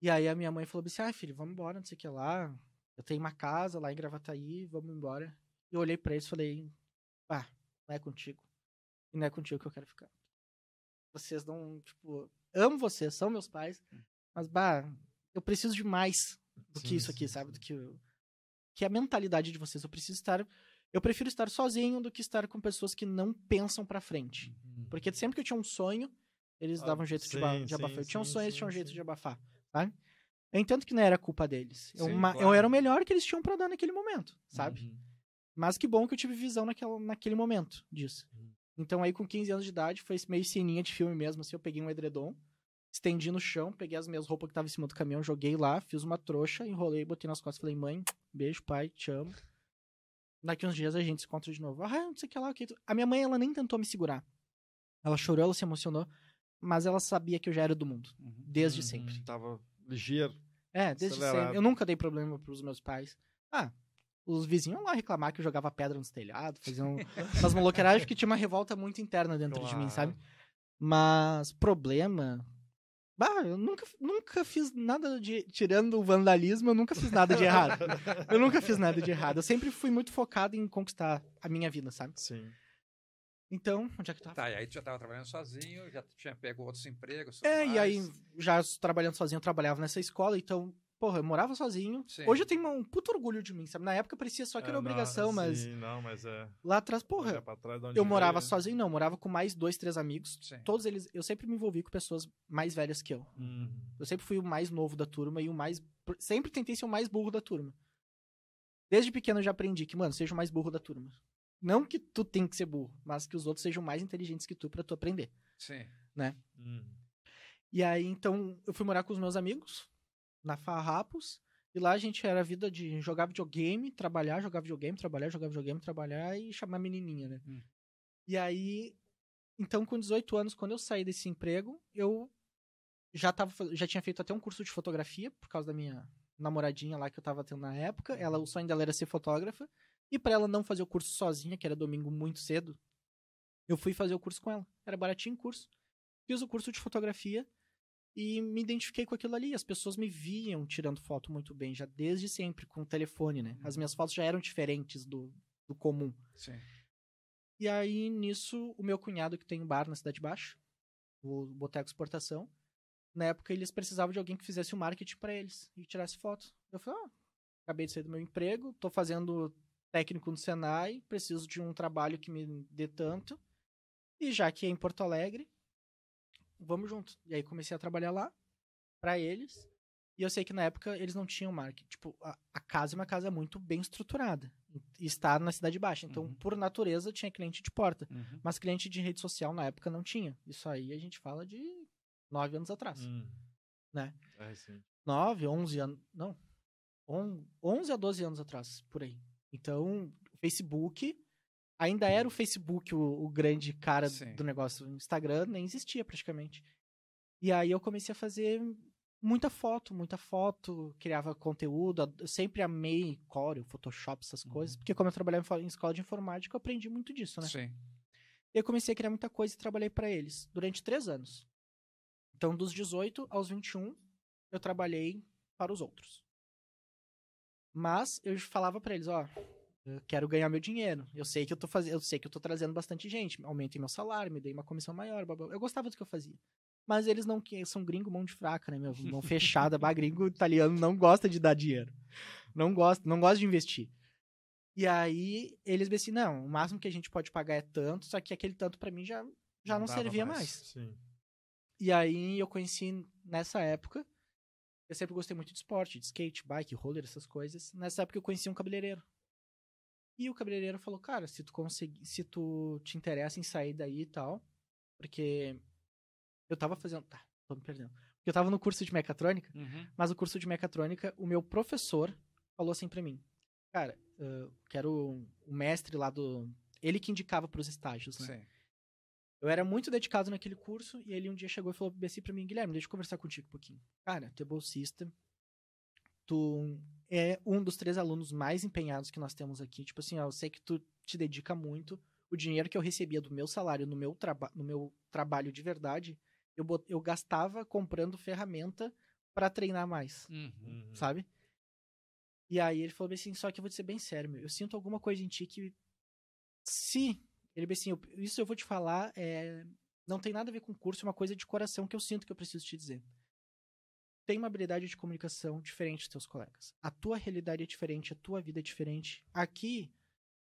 E aí a minha mãe falou assim: ah, filho, vamos embora, não sei o que lá. Eu tenho uma casa lá em Gravataí, vamos embora. E eu olhei pra eles e falei: ah, não é contigo. E não é contigo que eu quero ficar. Vocês não, tipo, amo vocês, são meus pais, hum. mas, bah, eu preciso de mais do sim, que isso aqui, sim, sabe? Sim. Do que, que a mentalidade de vocês. Eu preciso estar. Eu prefiro estar sozinho do que estar com pessoas que não pensam pra frente. Uhum. Porque sempre que eu tinha um sonho, eles ah, davam um jeito de, de abafar. eu tinha um sonho, eles tinham um jeito de abafar sabe? Eu entendo que não era culpa deles. Eu, Sim, claro. eu era o melhor que eles tinham para dar naquele momento, sabe? Uhum. Mas que bom que eu tive visão naquela, naquele momento disso. Uhum. Então aí com 15 anos de idade, foi meio ceninha de filme mesmo, assim, eu peguei um edredom, estendi no chão, peguei as minhas roupas que estavam em cima do caminhão, joguei lá, fiz uma trouxa, enrolei, botei nas costas, falei, mãe, beijo, pai, te amo. Daqui uns dias a gente se encontra de novo. Ah, não sei o que lá, o que. A minha mãe, ela nem tentou me segurar. Ela chorou, ela se emocionou mas ela sabia que eu já era do mundo, uhum. desde uhum. sempre. Tava ligeiro. É, desde acelerado. sempre. Eu nunca dei problema pros meus pais. Ah, os vizinhos lá reclamar que eu jogava pedra nos telhados, faziam (laughs) umas maloqueiragens que tinha uma revolta muito interna dentro claro. de mim, sabe? Mas problema. Bah, eu nunca, nunca fiz nada de. Tirando o vandalismo, eu nunca fiz nada de errado. (laughs) eu nunca fiz nada de errado. Eu sempre fui muito focado em conquistar a minha vida, sabe? Sim. Então, onde é que tu tava? Tá, e aí tu já tava trabalhando sozinho, já tinha pego outros empregos. É, mais. e aí, já trabalhando sozinho, eu trabalhava nessa escola, então porra, eu morava sozinho. Sim. Hoje eu tenho um puto orgulho de mim, sabe? Na época parecia só que era É, não, obrigação, mas Sim, não, mas é. lá atrás, porra, olha pra trás de onde eu morava veio, né? sozinho, não, morava com mais dois, três amigos. Sim. Todos eles, eu sempre me envolvi com pessoas mais velhas que eu. Uhum. Eu sempre fui o mais novo da turma e o mais. Sempre tentei ser o mais burro da turma. Desde pequeno eu já aprendi que, mano, seja o mais burro da turma. Não que tu tem que ser burro, mas que os outros sejam mais inteligentes que tu pra tu aprender. Sim. Uhum. E aí, então, eu fui morar com os meus amigos na Farrapos. E lá a gente era a vida de jogar videogame, trabalhar, jogar videogame, trabalhar, jogar videogame, trabalhar e chamar menininha, né? Hum. E aí, então com 18 anos, quando eu saí desse emprego, eu já tava, já tinha feito até um curso de fotografia por causa da minha namoradinha lá que eu tava tendo na época. Ela, o sonho dela era ser fotógrafa. E pra ela não fazer o curso sozinha, que era domingo muito cedo, eu fui fazer o curso com ela. Era baratinho o curso. Fiz o curso de fotografia e me identifiquei com aquilo ali. As pessoas me viam tirando foto muito bem, já desde sempre, com o telefone, né? As minhas fotos já eram diferentes do, do comum. Sim. E aí, nisso, o meu cunhado, que tem um bar na Cidade Baixa, o Boteco Exportação, na época eles precisavam de alguém que fizesse o marketing pra eles e tirasse foto. Eu falei, ah, acabei de sair do meu emprego, tô fazendo técnico no Senai, preciso de um trabalho que me dê tanto. E já que é em Porto Alegre, vamos junto. E aí comecei a trabalhar lá pra eles. E eu sei que na época eles não tinham marketing. Tipo, a, a casa é uma casa muito bem estruturada. E está na Cidade Baixa. Então, Uhum. por natureza, tinha cliente de porta. Uhum. Mas cliente de rede social na época não tinha. Isso aí a gente fala de nove anos atrás. Hum. Né? É, sim. Nove, onze anos. Não. On, 11 a 12 anos atrás, por aí. Então, o Facebook. Ainda era o Facebook o, o grande cara Sim. do negócio. O Instagram nem existia praticamente. E aí eu comecei a fazer muita foto, muita foto, criava conteúdo. Eu sempre amei Corel, Photoshop, essas coisas. Porque como eu trabalhava em escola de informática, eu aprendi muito disso, né? Sim. E eu comecei a criar muita coisa e trabalhei pra eles durante três anos. Então, dos 18 aos 21, eu trabalhei para os outros. Mas eu falava pra eles, ó, eu quero ganhar meu dinheiro. Eu sei que eu tô fazendo, eu sei que eu tô trazendo bastante gente, aumentei meu salário, me dei uma comissão maior, blá, blá. eu gostava do que eu fazia. Mas eles não são gringo mão de fraca, né, meu, mão fechada, bah, gringo italiano não gosta de dar dinheiro. Não gosta, não gosta de investir. E aí eles me assim, não, o máximo que a gente pode pagar é tanto, só que aquele tanto pra mim já já não dava servia mais. Sim. E aí eu conheci nessa época. Eu sempre gostei muito de esporte, de skate, bike, roller, essas coisas. Nessa época eu conheci um cabeleireiro. E o cabeleireiro falou, cara, se tu conseguir, se tu te interessa em sair daí e tal, porque eu tava fazendo, tá, tô me perdendo. Porque eu tava no curso de mecatrônica, Uhum. mas o curso de mecatrônica, o meu professor falou assim pra mim, cara, eu quero o mestre lá do, ele que indicava pros estágios, né? Sim. Eu era muito dedicado naquele curso e ele um dia chegou e falou assim pra mim, Guilherme, deixa eu conversar contigo um pouquinho. Cara, tu é bolsista, tu é um dos três alunos mais empenhados que nós temos aqui. Tipo assim, ó, eu sei que tu te dedica muito. O dinheiro que eu recebia do meu salário no meu, traba no meu trabalho de verdade, eu, eu gastava comprando ferramenta pra treinar mais, Uhum. Sabe? E aí ele falou assim, só que eu vou te ser bem sério, meu. Eu sinto alguma coisa em ti que se ele bem assim, isso eu vou te falar, é, não tem nada a ver com curso, é uma coisa de coração que eu sinto que eu preciso te dizer. Tem uma habilidade de comunicação diferente dos teus colegas. A tua realidade é diferente, a tua vida é diferente. Aqui,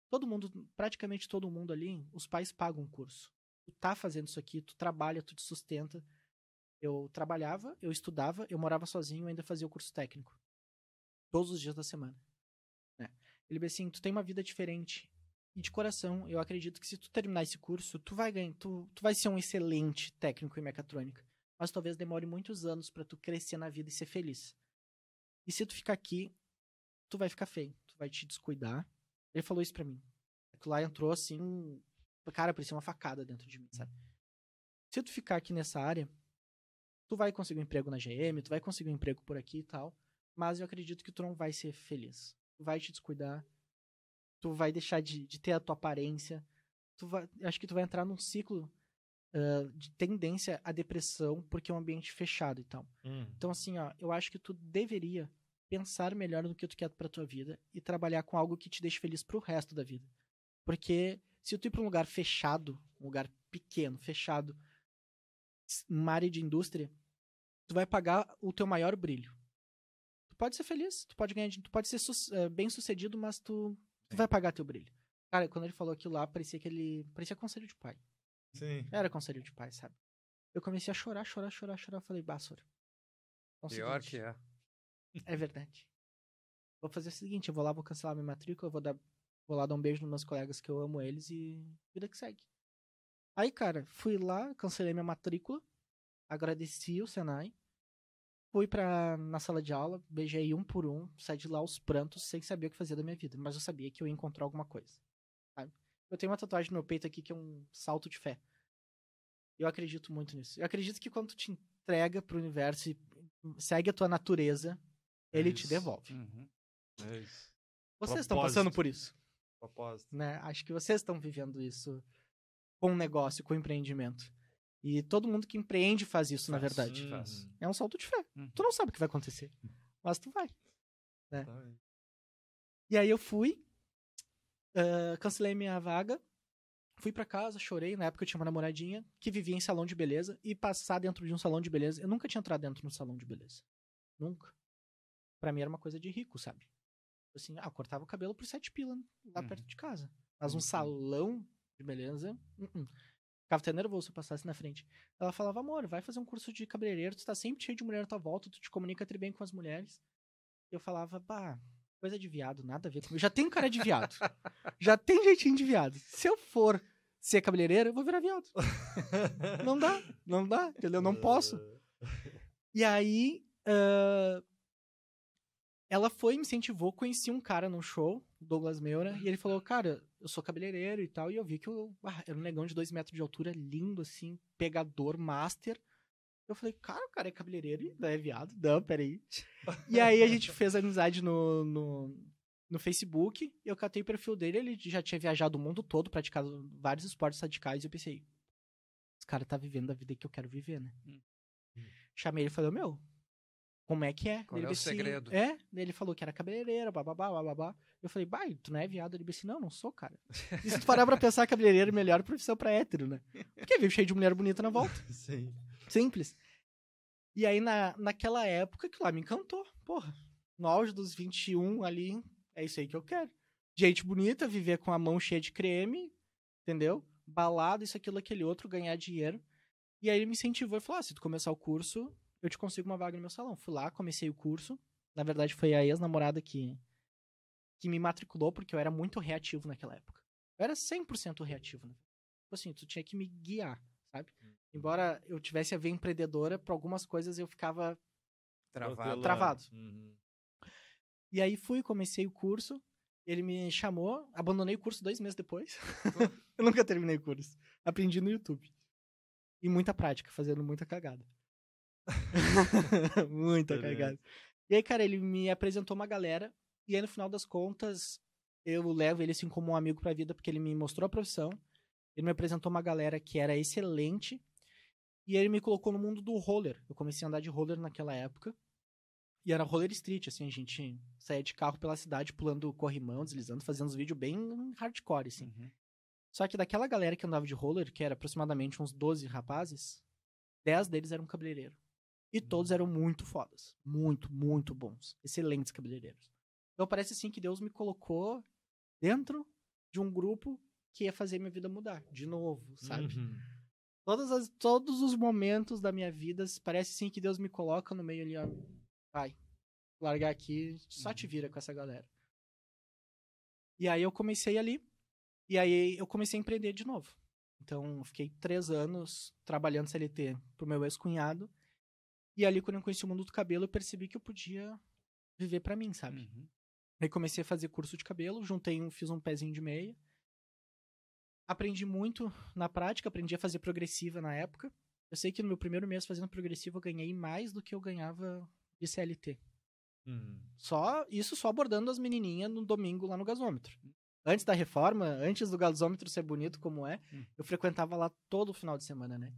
todo mundo, praticamente todo mundo ali, os pais pagam um curso. Tu tá fazendo isso aqui, tu trabalha, tu te sustenta. Eu trabalhava, eu estudava, eu morava sozinho, ainda fazia o curso técnico. Todos os dias da semana. né? Ele disse assim, tu tem uma vida diferente. E de coração, eu acredito que se tu terminar esse curso, tu vai ganhar, tu, tu vai ser um excelente técnico em mecatrônica. Mas talvez demore muitos anos pra tu crescer na vida e ser feliz. E se tu ficar aqui, tu vai ficar feio, tu vai te descuidar. Ele falou isso pra mim. Aquilo lá entrou assim, cara, parecia uma facada dentro de mim, sabe? Se tu ficar aqui nessa área, tu vai conseguir um emprego na GM, tu vai conseguir um emprego por aqui e tal, mas eu acredito que tu não vai ser feliz. Tu vai te descuidar, tu vai deixar de, de ter a tua aparência, tu vai, acho que tu vai entrar num ciclo ah, de tendência à depressão porque é um ambiente fechado e tal. Uhum. Então, assim, ó, eu acho que tu deveria pensar melhor no que tu quer pra tua vida e trabalhar com algo que te deixe feliz pro resto da vida. Porque se tu ir pra um lugar fechado, um lugar pequeno, fechado, uma área de indústria, tu vai pagar o teu maior brilho. Tu pode ser feliz, tu pode ganhar, tu pode ser bem sucedido, mas tu, tu Sim. vai pagar teu brilho. Cara, quando ele falou aquilo lá, parecia que ele. Parecia conselho de pai. Sim. Era conselho de pai, sabe? Eu comecei a chorar, chorar, chorar, chorar. Eu falei, Bassor. Pior que é. É verdade. Vou fazer o seguinte, eu vou lá, vou cancelar minha matrícula, vou dar. Vou lá dar um beijo nos meus colegas que eu amo eles e vida que segue. Aí, cara, fui lá, cancelei minha matrícula, agradeci o Senai, fui pra, na sala de aula, beijei um por um, saí de lá aos prantos, sem saber o que fazer da minha vida, mas eu sabia que eu ia encontrar alguma coisa, sabe? Eu tenho uma tatuagem no meu peito aqui que é um salto de fé. Eu acredito muito nisso. Eu acredito que quando tu te entrega pro universo e segue a tua natureza, É ele te isso. devolve. Uhum. É isso. Vocês estão passando por isso, Propósito. né? Acho que vocês estão vivendo isso com o negócio, com o empreendimento. E todo mundo que empreende faz isso, na Faz. verdade. Uhum. faz. É um salto de fé. Uhum. Tu não sabe o que vai acontecer, mas tu vai. Exatamente. E aí eu fui, ah, cancelei minha vaga, fui pra casa, chorei. Na época eu tinha uma namoradinha que vivia em salão de beleza e passar dentro de um salão de beleza. Eu nunca tinha entrado dentro de um salão de beleza. Nunca. Pra mim era uma coisa de rico, sabe? Assim, ah, eu cortava o cabelo por sete pila lá Uhum. perto de casa. Mas um Uhum. salão de beleza, uh -uh. Ficava até nervoso se eu passasse na frente. Ela falava, amor, vai fazer um curso de cabeleireiro, tu tá sempre cheio de mulher à tua volta, tu te comunica tri bem com as mulheres. Eu falava, pá, coisa de viado, nada a ver comigo. Já tem cara de viado. (laughs) Já tem jeitinho de viado. Se eu for ser cabeleireiro, eu vou virar viado. Não dá, não dá, entendeu? Não posso. E aí, ah, ela foi, me incentivou, conheci um cara num show, Douglas Meura, e ele falou, cara, eu sou cabeleireiro e tal, e eu vi que eu ah, era um negão de dois metros de altura, lindo, assim, pegador, master. Eu falei, cara, o cara é cabeleireiro e não é viado? Não, peraí. e aí a gente fez amizade no, no, no Facebook, eu catei o perfil dele, ele já tinha viajado o mundo todo, praticado vários esportes radicais, e eu pensei, esse cara tá vivendo a vida que eu quero viver, né? Hum. Chamei ele e falei, meu, como é que é? Qual Ele é o disse, segredo? É, ele falou que era cabeleireiro, bababá, bababá. Eu falei, bai, tu não é viado? Ele disse, não, não sou, cara. E se tu parar pra pensar, cabeleireiro é a melhor profissão pra hétero, né? Porque vive cheio de mulher bonita na volta. (laughs) Sim. Simples. E aí, na, naquela época, que lá me encantou. Porra, no auge dos 21 ali, é isso aí que eu quero. Gente bonita, viver com a mão cheia de creme, entendeu? Balada, isso, aquilo, aquele outro, ganhar dinheiro. E aí ele me incentivou e falou: ah, se tu começar o curso, eu te consigo uma vaga no meu salão. Fui lá, comecei o curso. Na verdade, foi a ex-namorada que, que me matriculou, porque eu era muito reativo naquela época. Eu era 100% reativo. Né? Tipo assim, tu tinha que me guiar, sabe? Embora eu tivesse a ver empreendedora, para algumas coisas eu ficava. Travado. Travado. Uhum. E aí fui, comecei o curso. Ele me chamou, abandonei o curso dois meses depois. (laughs) eu nunca terminei o curso. Aprendi no YouTube. E muita prática, fazendo muita cagada. (laughs) muita Beleza. cagada. E aí, cara, ele me apresentou uma galera. E aí, no final das contas, eu levo ele assim como um amigo pra vida, porque ele me mostrou a profissão. Ele me apresentou uma galera que era excelente. E ele me colocou no mundo do roller. Eu comecei a andar de roller naquela época. E era roller street, assim, a gente saía de carro pela cidade, pulando corrimão, deslizando, fazendo uns vídeos bem hardcore, assim. Uhum. Só que daquela galera que andava de roller, que era aproximadamente uns 12 rapazes, 10 deles eram cabeleireiro. E todos eram muito fodas. Muito, muito bons. Excelentes cabeleireiros. Então parece assim que Deus me colocou dentro de um grupo que ia fazer minha vida mudar. De novo, sabe? Uhum. Todas as, todos os momentos da minha vida, parece sim que Deus me coloca no meio ali, ó. Vai, largar aqui, só te vira com essa galera. E aí eu comecei ali, e aí eu comecei a empreender de novo. Então, eu fiquei três anos trabalhando CLT pro meu ex-cunhado. E ali, quando eu conheci o mundo do cabelo, eu percebi que eu podia viver pra mim, sabe? Uhum. Aí comecei a fazer curso de cabelo, juntei um, fiz um pezinho de meia. Aprendi muito na prática, aprendi a fazer progressiva na época. Eu sei que no meu primeiro mês fazendo progressiva eu ganhei mais do que eu ganhava de CLT. Uhum. Só isso só abordando as menininhas no domingo lá no gasômetro. Antes da reforma, antes do gasômetro ser bonito como é, Hum. eu frequentava lá todo final de semana, né?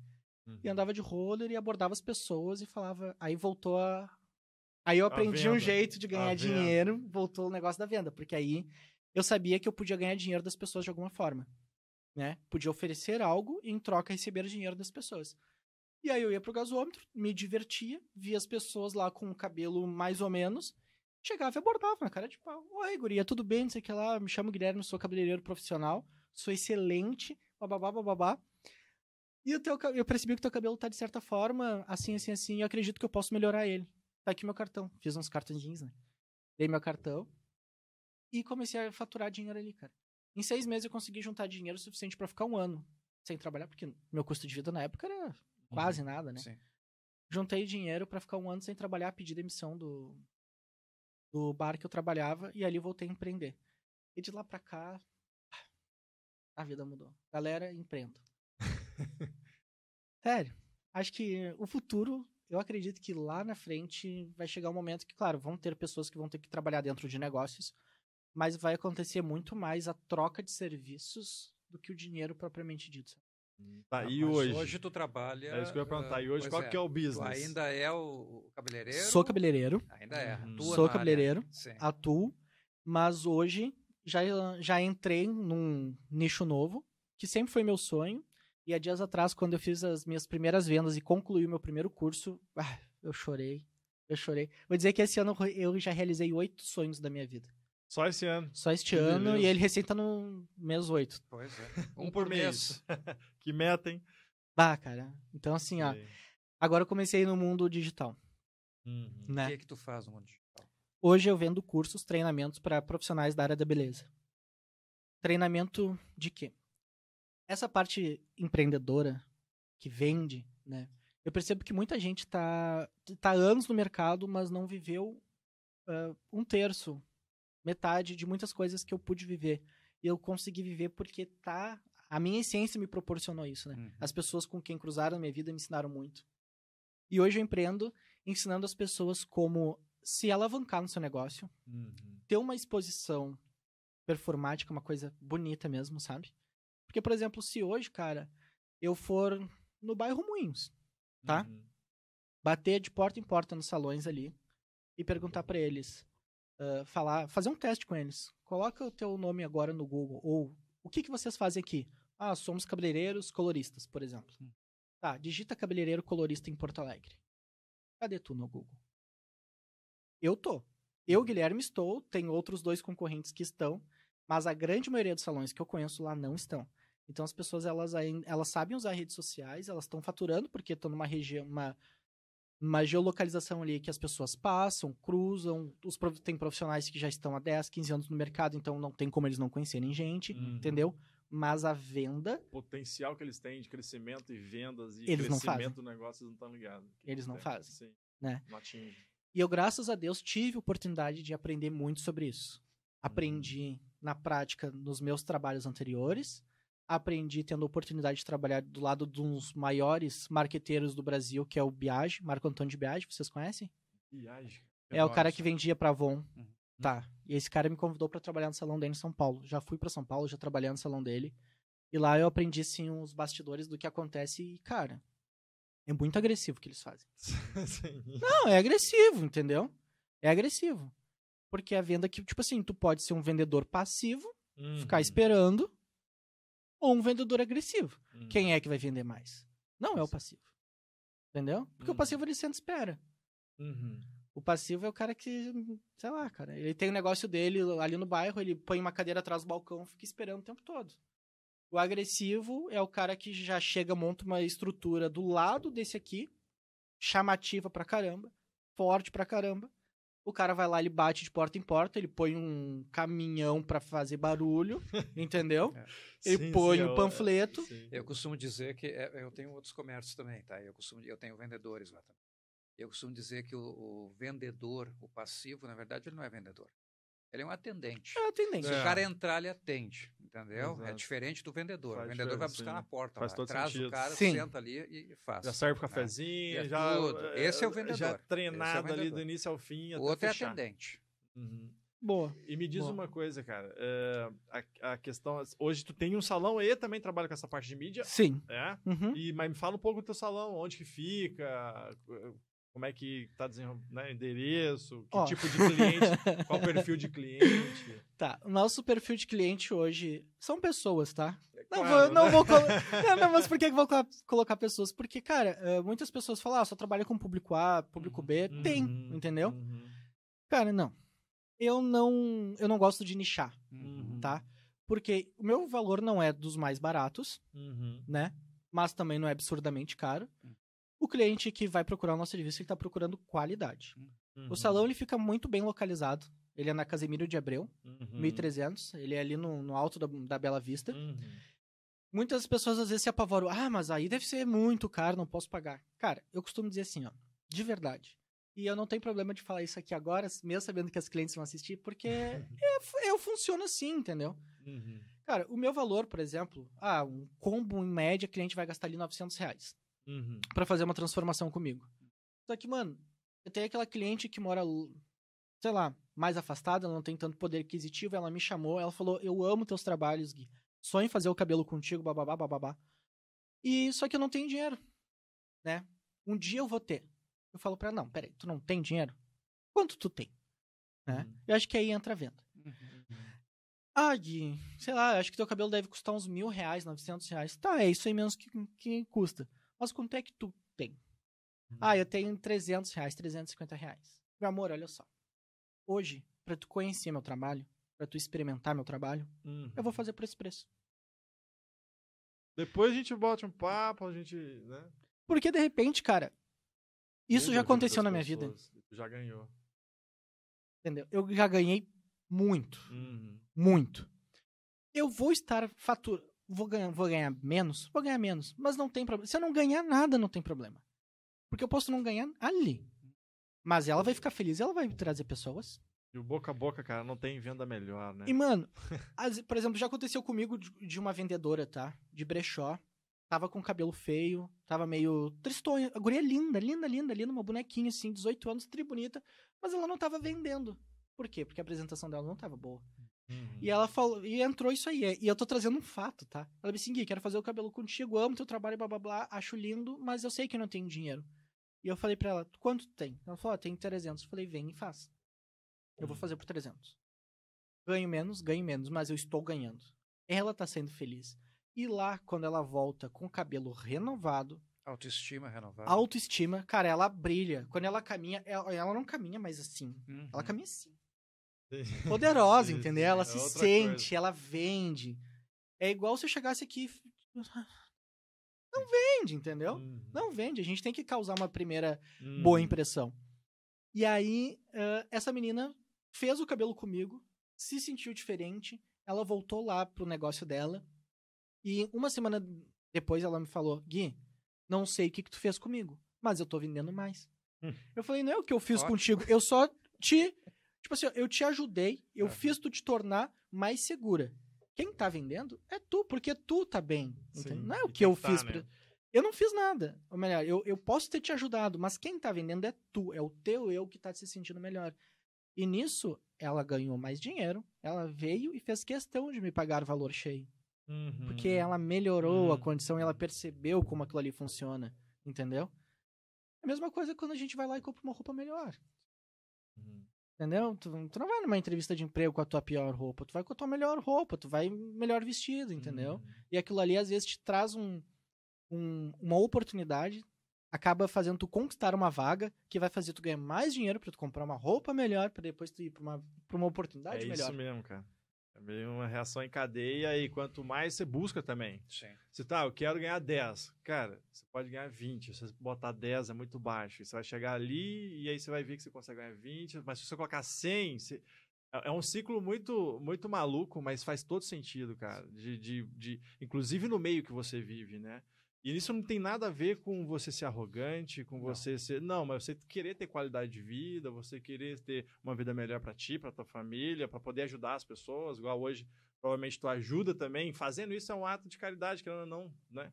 Uhum. E andava de roller e abordava as pessoas e falava. Aí voltou a. Aí eu aprendi um jeito de ganhar dinheiro, voltou o negócio da venda. Porque aí eu sabia que eu podia ganhar dinheiro das pessoas de alguma forma. Né? Podia oferecer algo e em troca receber dinheiro das pessoas. E aí eu ia pro gasômetro, me divertia, via as pessoas lá com o cabelo mais ou menos, Chegava e abordava na cara de pau. Oi, guria, tudo bem? Não sei o que lá. Me chamo Guilherme, sou cabeleireiro profissional. Sou excelente. Bababá, bababá. E o teu, eu percebi que o teu cabelo tá de certa forma assim, assim, assim. E eu acredito que eu posso melhorar ele. Tá aqui meu cartão. Fiz uns cartõezinhos, né? Dei meu cartão. E comecei a faturar dinheiro ali, cara. Em seis meses eu consegui juntar dinheiro suficiente pra ficar um ano sem trabalhar, porque meu custo de vida na época era quase nada, né? Sim. Juntei dinheiro pra ficar um ano sem trabalhar, pedi demissão do, do bar que eu trabalhava e ali voltei a empreender. E de lá pra cá, a vida mudou. Galera, empreendo. Sério, acho que o futuro, eu acredito que lá na frente vai chegar um momento que, claro, vão ter pessoas que vão ter que trabalhar dentro de negócios, mas vai acontecer muito mais a troca de serviços do que o dinheiro propriamente dito. Tá, e Mas hoje? Hoje tu trabalha. É isso que eu ia perguntar. E ah, hoje, pois qual é, que é o Tu business? ainda é o, cabeleireiro? Sou cabeleireiro, Ainda é. Uhum. Sou cabeleireiro. Sim. atuo, mas hoje já, já entrei num nicho novo, que sempre foi meu sonho. E há dias atrás, quando eu fiz as minhas primeiras vendas e concluí o meu primeiro curso, ah, eu chorei. Eu chorei. Vou dizer que esse ano eu já realizei oito sonhos da minha vida. Só esse ano. Só este Que ano, beleza. e ele recém tá no mês oito. Pois é. (laughs) Um por mês. (laughs) que meta, hein? Bah, cara. Então, assim, ó. Agora eu comecei no mundo digital, Uhum. O né? que é que tu faz no mundo digital? Hoje eu vendo cursos, treinamentos para profissionais da área da beleza. Treinamento de quê? Essa parte empreendedora que vende, né? Eu percebo que muita gente tá, tá anos no mercado, mas não viveu ah, um terço, metade de muitas coisas que eu pude viver. E eu consegui viver porque tá. A minha essência me proporcionou isso, né? Uhum. As pessoas com quem cruzaram a minha vida me ensinaram muito. E hoje eu empreendo ensinando as pessoas como se alavancar no seu negócio, Uhum. ter uma exposição performática, uma coisa bonita mesmo, sabe? Porque, por exemplo, se hoje, cara, eu for no bairro Moinhos, Tá. Uhum. bater de porta em porta nos salões ali e perguntar pra eles, ah, falar, fazer um teste com eles. Coloca o teu nome agora no Google ou o que que vocês fazem aqui? Ah, somos cabeleireiros coloristas, por exemplo. Hum. Tá, digita cabeleireiro colorista em Porto Alegre. Cadê tu no Google? Eu tô. Eu, Guilherme, estou. Tem outros dois concorrentes que estão, mas a grande maioria dos salões que eu conheço lá não estão. Então as pessoas elas ainda, elas sabem usar redes sociais, elas estão faturando porque estão numa região, uma, uma geolocalização ali que as pessoas passam, cruzam, os tem profissionais que já estão há 10, 15 anos no mercado, então não tem como eles não conhecerem gente, Uhum. entendeu? Mas a venda, O potencial que eles têm de crescimento e vendas e Eles crescimento do negócio eles não estão ligados. Eles não fazem, Sim. né? Não atinge. E eu, graças a Deus, tive oportunidade de aprender muito sobre isso. Aprendi na prática nos meus trabalhos anteriores. Aprendi tendo a oportunidade de trabalhar do lado de uns maiores marqueteiros do Brasil, que é o Biage, Marco Antônio de Biage, vocês conhecem? Viagem. É o cara que vendia pra Avon. Uhum. Tá. E esse cara me convidou pra trabalhar no salão dele em São Paulo. Já fui pra São Paulo, já trabalhei no salão dele. E lá eu aprendi, sim, os bastidores do que acontece e, cara, é muito agressivo o que eles fazem. (laughs) Sim. Não, é agressivo, entendeu? É agressivo. Porque a venda que, tipo assim, tu pode ser um vendedor passivo, ficar Uhum. esperando, ou um vendedor agressivo. Uhum. Quem é que vai vender mais? Não é o passivo. Entendeu? Porque Uhum. o passivo ele senta e espera. Uhum. O passivo é o cara que, sei lá, cara, ele tem o negócio dele ali no bairro, ele põe uma cadeira atrás do balcão, fica esperando o tempo todo. O agressivo é o cara que já chega, monta uma estrutura do lado desse aqui, chamativa pra caramba, forte pra caramba. O cara vai lá, ele bate de porta em porta, ele põe um caminhão pra fazer barulho, (laughs) entendeu? Ele Sim, põe sim, o é panfleto. sim. Eu costumo dizer que é, eu tenho outros comércios também, tá? Eu costumo, eu tenho vendedores lá também. Eu costumo dizer que o, o vendedor, o passivo, na verdade, ele não é vendedor. Ele é um atendente. É a tendência. Se É. o cara entrar, ele atende, entendeu? É Exato. diferente do vendedor. Faz o vendedor vai buscar sim. na porta, Faz lá, todo traz sentido. o cara, Sim. senta ali e, faz. Já serve o né? cafezinho, É já. tudo. Esse é o vendedor. Já Esse é o treinado ali vendedor. do início ao fim. O outro é fechar. atendente. Uhum. Boa. E me diz Boa. uma coisa, cara. é, a, a questão. Hoje tu tem um salão e também trabalha com essa parte de mídia. Sim. É? Uhum. E, mas me fala um pouco do teu salão, onde que fica, como é que tá desenvolvendo, né, endereço, que Ó. tipo de cliente, qual o perfil de cliente. (laughs) Tá, o nosso perfil de cliente hoje são pessoas, tá? Não, Claro, vou, não né? vou colo- não, (laughs) não, mas por que vou colo- colocar pessoas? Porque, cara, eh, muitas pessoas falam, ah, só trabalha com público A, público B. Tem, Uhum, entendeu? uhum. Cara, não. eu não, eu não gosto de nichar, Uhum. tá? Porque o meu valor não é dos mais baratos, Uhum. né? Mas também não é absurdamente caro. O cliente que vai procurar o nosso serviço, ele tá procurando qualidade. Uhum. O salão, ele fica muito bem localizado. Ele é na Casemiro de Abreu, Uhum. 1300. Ele é ali no, no alto da, da Bela Vista. Uhum. Muitas pessoas às vezes se apavoram. Ah, mas aí deve ser muito caro, não posso pagar. Cara, eu costumo dizer assim, ó, de verdade. E eu não tenho problema de falar isso aqui agora, mesmo sabendo que as clientes vão assistir, porque (laughs) eu, eu funciono assim, entendeu? Uhum. Cara, o meu valor, por exemplo, ah, um combo em média, cliente vai gastar ali 900 reais Uhum. pra fazer uma transformação comigo. Só que, mano, eu tenho aquela cliente que mora, sei lá, mais afastada, ela não tem tanto poder aquisitivo, ela me chamou, ela falou, eu amo teus trabalhos, Gui. Sonho em fazer o cabelo contigo, bababá, bababá. E só que eu não tenho dinheiro, né? Um dia eu vou ter. Eu falo pra ela, não, peraí, tu não tem dinheiro? Quanto tu tem? Né? Uhum. Eu acho que aí entra a venda. Uhum. Ah, Gui, sei lá, acho que teu cabelo deve custar uns mil reais, 900 reais. Tá, é isso aí mesmo que, que custa. Mas quanto é que tu tem? Ah, eu tenho 300 reais, 350 reais. Meu amor, olha só. Hoje, pra tu conhecer meu trabalho, pra tu experimentar meu trabalho, Uhum. eu vou fazer por esse preço. Depois a gente bota um papo, a gente. Né, Porque, de repente, cara, isso já vida aconteceu na minha vida, pessoas. Tu já ganhou. entendeu? Eu já ganhei muito, Uhum. muito. Eu vou estar fatura... Vou ganhar, vou ganhar menos? Vou ganhar menos. Mas não tem problema. Se eu não ganhar nada, não tem problema. Porque eu posso não ganhar ali. Mas ela vai ficar feliz, ela vai trazer pessoas. E o boca a boca, cara, não tem venda melhor, né? E, mano, as- por exemplo, já aconteceu comigo de, de uma vendedora, tá? De brechó. Tava com cabelo feio, tava meio tristonha. A guria é linda, linda, linda, linda, uma bonequinha assim, 18 anos, tri bonita. Mas ela não tava vendendo. Por quê? Porque a apresentação dela não tava boa. Uhum. E ela falou, e entrou isso aí. E eu tô trazendo um fato, tá? Ela assim, Gui, quero fazer o cabelo contigo, amo teu trabalho, blá blá blá, acho lindo, mas eu sei que não tenho dinheiro. E eu falei pra ela, quanto tem? Ela falou, ah, tem 300. Eu falei, vem e faz. Eu vou fazer por 300. Ganho menos, ganho menos, mas eu estou ganhando. Ela tá sendo feliz. E lá, quando ela volta com o cabelo renovado, Autoestima renovada. autoestima, cara, ela brilha. Quando ela caminha, ela, ela não caminha mais assim. Uhum. Ela caminha assim Sim. Poderosa, entendeu? sim, (laughs) Ela é se sente, coisa. ela vende. É igual se eu chegasse aqui. e- Não vende, entendeu? Uhum. Não vende. A gente tem que causar uma primeira Uhum. boa impressão. E aí, ãh, essa menina fez o cabelo comigo, se sentiu diferente. Ela voltou lá pro negócio dela. E uma semana depois ela me falou: Gui, não sei o que, que tu fez comigo, mas eu tô vendendo mais. Hum. Eu falei: não é o que eu fiz Ótimo. contigo, eu só te. Tipo assim, eu te ajudei, eu Aham. fiz tu te tornar mais segura. Quem tá vendendo é tu, porque tu tá bem. Não é e o que eu tá, fiz. né? pra- Eu não fiz nada. Ou melhor, eu, eu posso ter te ajudado, mas quem tá vendendo é tu, é o teu eu que tá se sentindo melhor. E nisso, ela ganhou mais dinheiro, ela veio e fez questão de me pagar o valor cheio. Uhum. Porque ela melhorou a Hum. condição e ela percebeu como aquilo ali funciona. Entendeu? É a mesma coisa quando a gente vai lá e compra uma roupa melhor. Entendeu? Tu, tu não vai numa entrevista de emprego com a tua pior roupa, tu vai com a tua melhor roupa, tu vai melhor vestido, entendeu? Uhum. E aquilo ali às vezes te traz um, um- uma oportunidade, acaba fazendo tu conquistar uma vaga que vai fazer tu ganhar mais dinheiro pra tu comprar uma roupa melhor, pra depois tu ir pra uma, pra uma oportunidade É melhor. isso mesmo, cara. É meio uma reação em cadeia e quanto mais você busca também. Sim. Se tá, eu quero ganhar 10. Cara, você pode ganhar 20. Se você botar 10 é muito baixo. Você vai chegar ali e aí você vai ver que você consegue ganhar 20. Mas se você colocar 100, você- é é um ciclo muito muito maluco, mas faz todo sentido, cara. De, de, de- Inclusive no meio que você vive, né? E isso não tem nada a ver com você ser arrogante, com Não. você ser. Não, mas você querer ter qualidade de vida, você querer ter uma vida melhor pra ti, pra tua família, pra poder ajudar as pessoas, igual hoje provavelmente tu ajuda também. Fazendo isso é um ato de caridade, querendo ou não, né?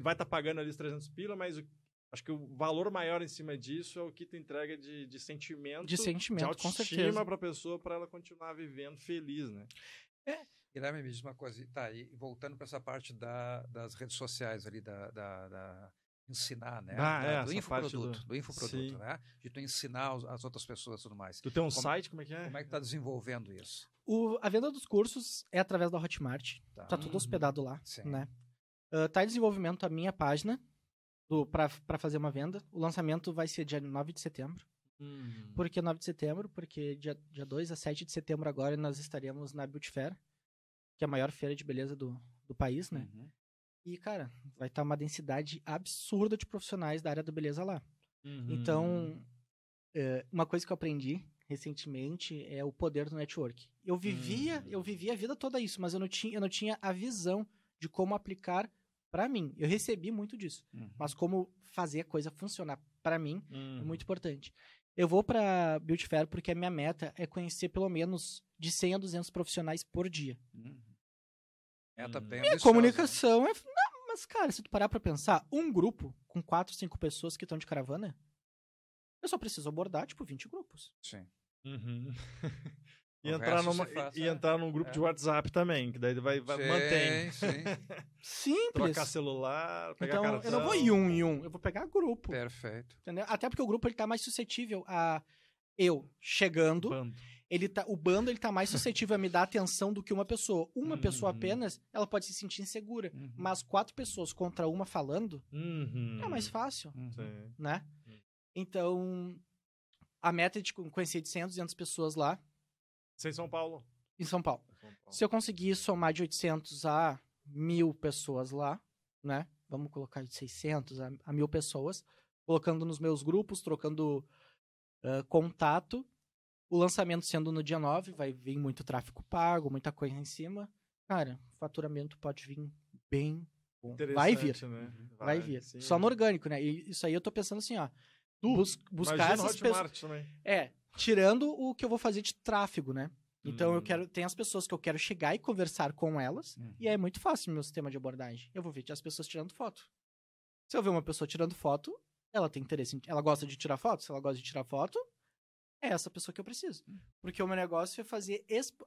Vai estar pagando ali os 300 pila, mas o- acho que o valor maior em cima disso é o que tu entrega de, de sentimento, De sentimento, de autoestima pra pessoa, pra ela continuar vivendo feliz, né? Guilherme, me diz uma coisa, tá, e voltando para essa parte da- das redes sociais ali, da, da- da- ensinar, né? Ah, Da- é, do infoproduto, do- do, infoproduto, Sim. né? De tu ensinar as outras pessoas e tudo mais. Tu tem um Como- site, como é que é? Como é que tá desenvolvendo isso? O- a venda dos cursos é através da Hotmart. Tá. Tá tudo hospedado lá, Sim. né? Ah, tá em desenvolvimento a minha página pra fazer uma venda. O lançamento vai ser dia 9 de setembro. Uhum. Por que 9 de setembro? Porque dia, dia 2 a 7 de setembro agora nós estaremos na Beauty Fair, que é a maior feira de beleza do, do país, né? Uhum. E, cara, vai estar uma densidade absurda de profissionais da área da beleza lá. Uhum. Então, é, uma coisa que eu aprendi recentemente é o poder do network. Eu vivia, Hum. eu vivia a vida toda isso, mas eu não tinha, eu não tinha a visão de como aplicar pra mim. Eu recebi muito disso, Uhum. mas como fazer a coisa funcionar pra mim Uhum. é muito importante. Eu vou pra Beauty Fair porque a minha meta é conhecer pelo menos de 100 a 200 profissionais por dia. Uhum. Meta Hum. bem E a ambiciosa, comunicação é. Não, mas, cara, se tu parar pra pensar, um grupo com 4, 5 pessoas que estão de caravana, eu só preciso abordar, tipo, 20 grupos. Sim. Uhum. (laughs) E O entrar, numa, faz, e é. entrar num grupo É. de WhatsApp também, que daí vai, vai Sim, mantém. sim. (laughs) Simples. Trocar celular, pegar então, cartão. eu não vou em um em um, eu vou pegar grupo. Perfeito. Entendeu? Até porque o grupo ele tá mais suscetível a eu chegando, Bando. Ele tá, o bando ele tá mais (laughs) suscetível a me dar atenção do que uma pessoa. Uma Uhum. pessoa apenas, ela pode se sentir insegura. Uhum. Mas quatro pessoas contra uma falando, Uhum. é mais fácil, Uhum. Né? Então, a meta é de conhecer de 100 a 200 pessoas lá Sem São Paulo. em São Paulo. São Paulo. Se eu conseguir somar de 800 a 1000 pessoas lá, né? Vamos colocar de 600 a, a 1000 pessoas, colocando nos meus grupos, trocando ah, contato. O lançamento sendo no dia 9, vai vir muito tráfego pago, muita coisa em cima. Cara, faturamento pode vir bem bom. Vai vir, Né? vai vir. sim. Só no orgânico, né? E isso aí eu tô pensando assim, ó. bus- buscar essas pessoas. É, tirando o que eu vou fazer de tráfego, né? Então eu Hum. quero. Tem as pessoas que eu quero chegar e conversar com elas. Uhum. E aí é muito fácil o meu sistema de abordagem. Eu vou ver as pessoas tirando foto. Se eu ver uma pessoa tirando foto, ela tem interesse em. Ela gosta de tirar foto? Se ela gosta de tirar foto, é essa pessoa que eu preciso. Porque o meu negócio é fazer.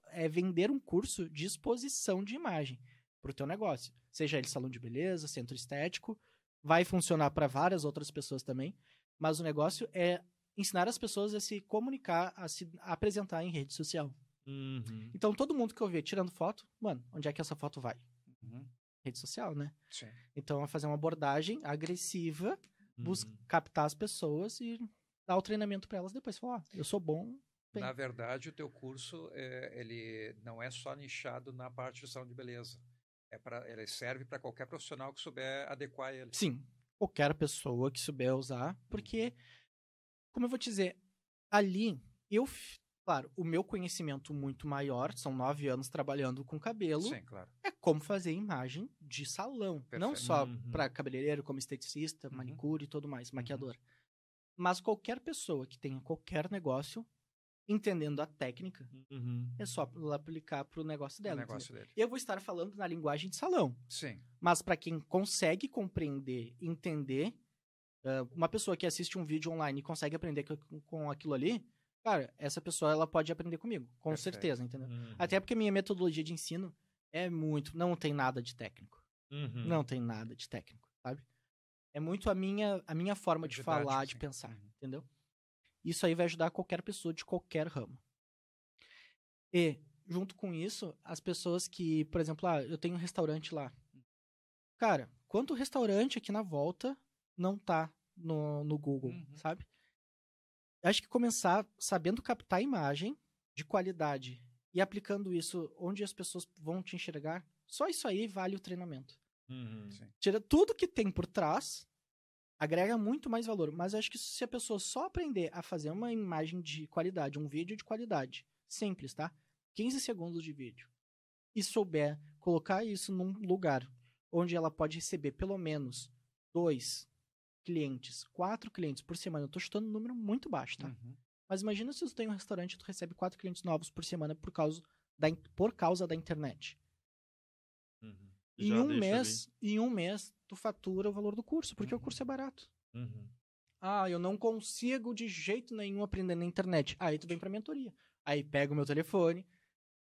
É vender um curso de exposição de imagem pro teu negócio. Seja ele salão de beleza, centro estético. Vai funcionar para várias outras pessoas também. Mas o negócio é ensinar as pessoas a se comunicar, a se apresentar em rede social. Uhum. Então, todo mundo que eu ver tirando foto, mano, onde é que essa foto vai? Uhum. Rede social, né? Sim. Então, é fazer uma abordagem agressiva, Uhum. captar as pessoas e dar o treinamento pra elas depois. Falar, ó, eu sou bom. Bem. Na verdade, o teu curso é, ele não é só nichado na parte de salão de beleza. É pra, ele serve para qualquer profissional que souber adequar ele. Sim, qualquer pessoa que souber usar, porque, como eu vou te dizer, ali, eu, claro, o meu conhecimento muito maior, são nove anos trabalhando com cabelo, Sim, claro. é como fazer imagem de salão. Não Perfeito. só Uhum. para cabeleireiro, como esteticista, Uhum. manicure e tudo mais, maquiador. Mas qualquer pessoa que tenha qualquer negócio, entendendo a técnica, Uhum. é só aplicar pro negócio O dela. entendeu? negócio dele. Eu vou estar falando na linguagem de salão. Sim. Mas para quem consegue compreender, entender, uma pessoa que assiste um vídeo online e consegue aprender co- com aquilo ali, cara, essa pessoa ela pode aprender comigo, com Perfeito. certeza, entendeu? Uhum. Até porque minha metodologia de ensino é muito, não tem nada de técnico. Uhum. Não tem nada de técnico, sabe? É muito a minha, a minha forma de Didático, falar, de sim. pensar, Uhum. entendeu? Isso aí vai ajudar qualquer pessoa de qualquer ramo. E, junto com isso, as pessoas que, por exemplo, ah, eu tenho um restaurante lá. Cara, quanto restaurante aqui na volta não tá no, no Google, Uhum. sabe? Acho que começar sabendo captar a imagem de qualidade e aplicando isso onde as pessoas vão te enxergar, só isso aí vale o treinamento. Uhum. Tira tudo que tem por trás, agrega muito mais valor. Mas eu acho que se a pessoa só aprender a fazer uma imagem de qualidade, um vídeo de qualidade, simples, tá? 15 segundos de vídeo, e souber colocar isso num lugar onde ela pode receber pelo menos dois clientes, quatro clientes por semana. Eu tô chutando um número muito baixo, tá? Uhum. Mas imagina se tu tem um restaurante e tu recebe quatro clientes novos por semana por causa da, por causa da internet. Uhum. Em Já um mês, em um mês, tu fatura o valor do curso, porque o Uhum. curso é barato. ali. Uhum. Ah, eu não consigo de jeito nenhum aprender na internet. Aí tu vem pra mentoria. Aí pega o meu telefone,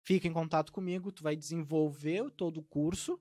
fica em contato comigo, tu vai desenvolver todo o curso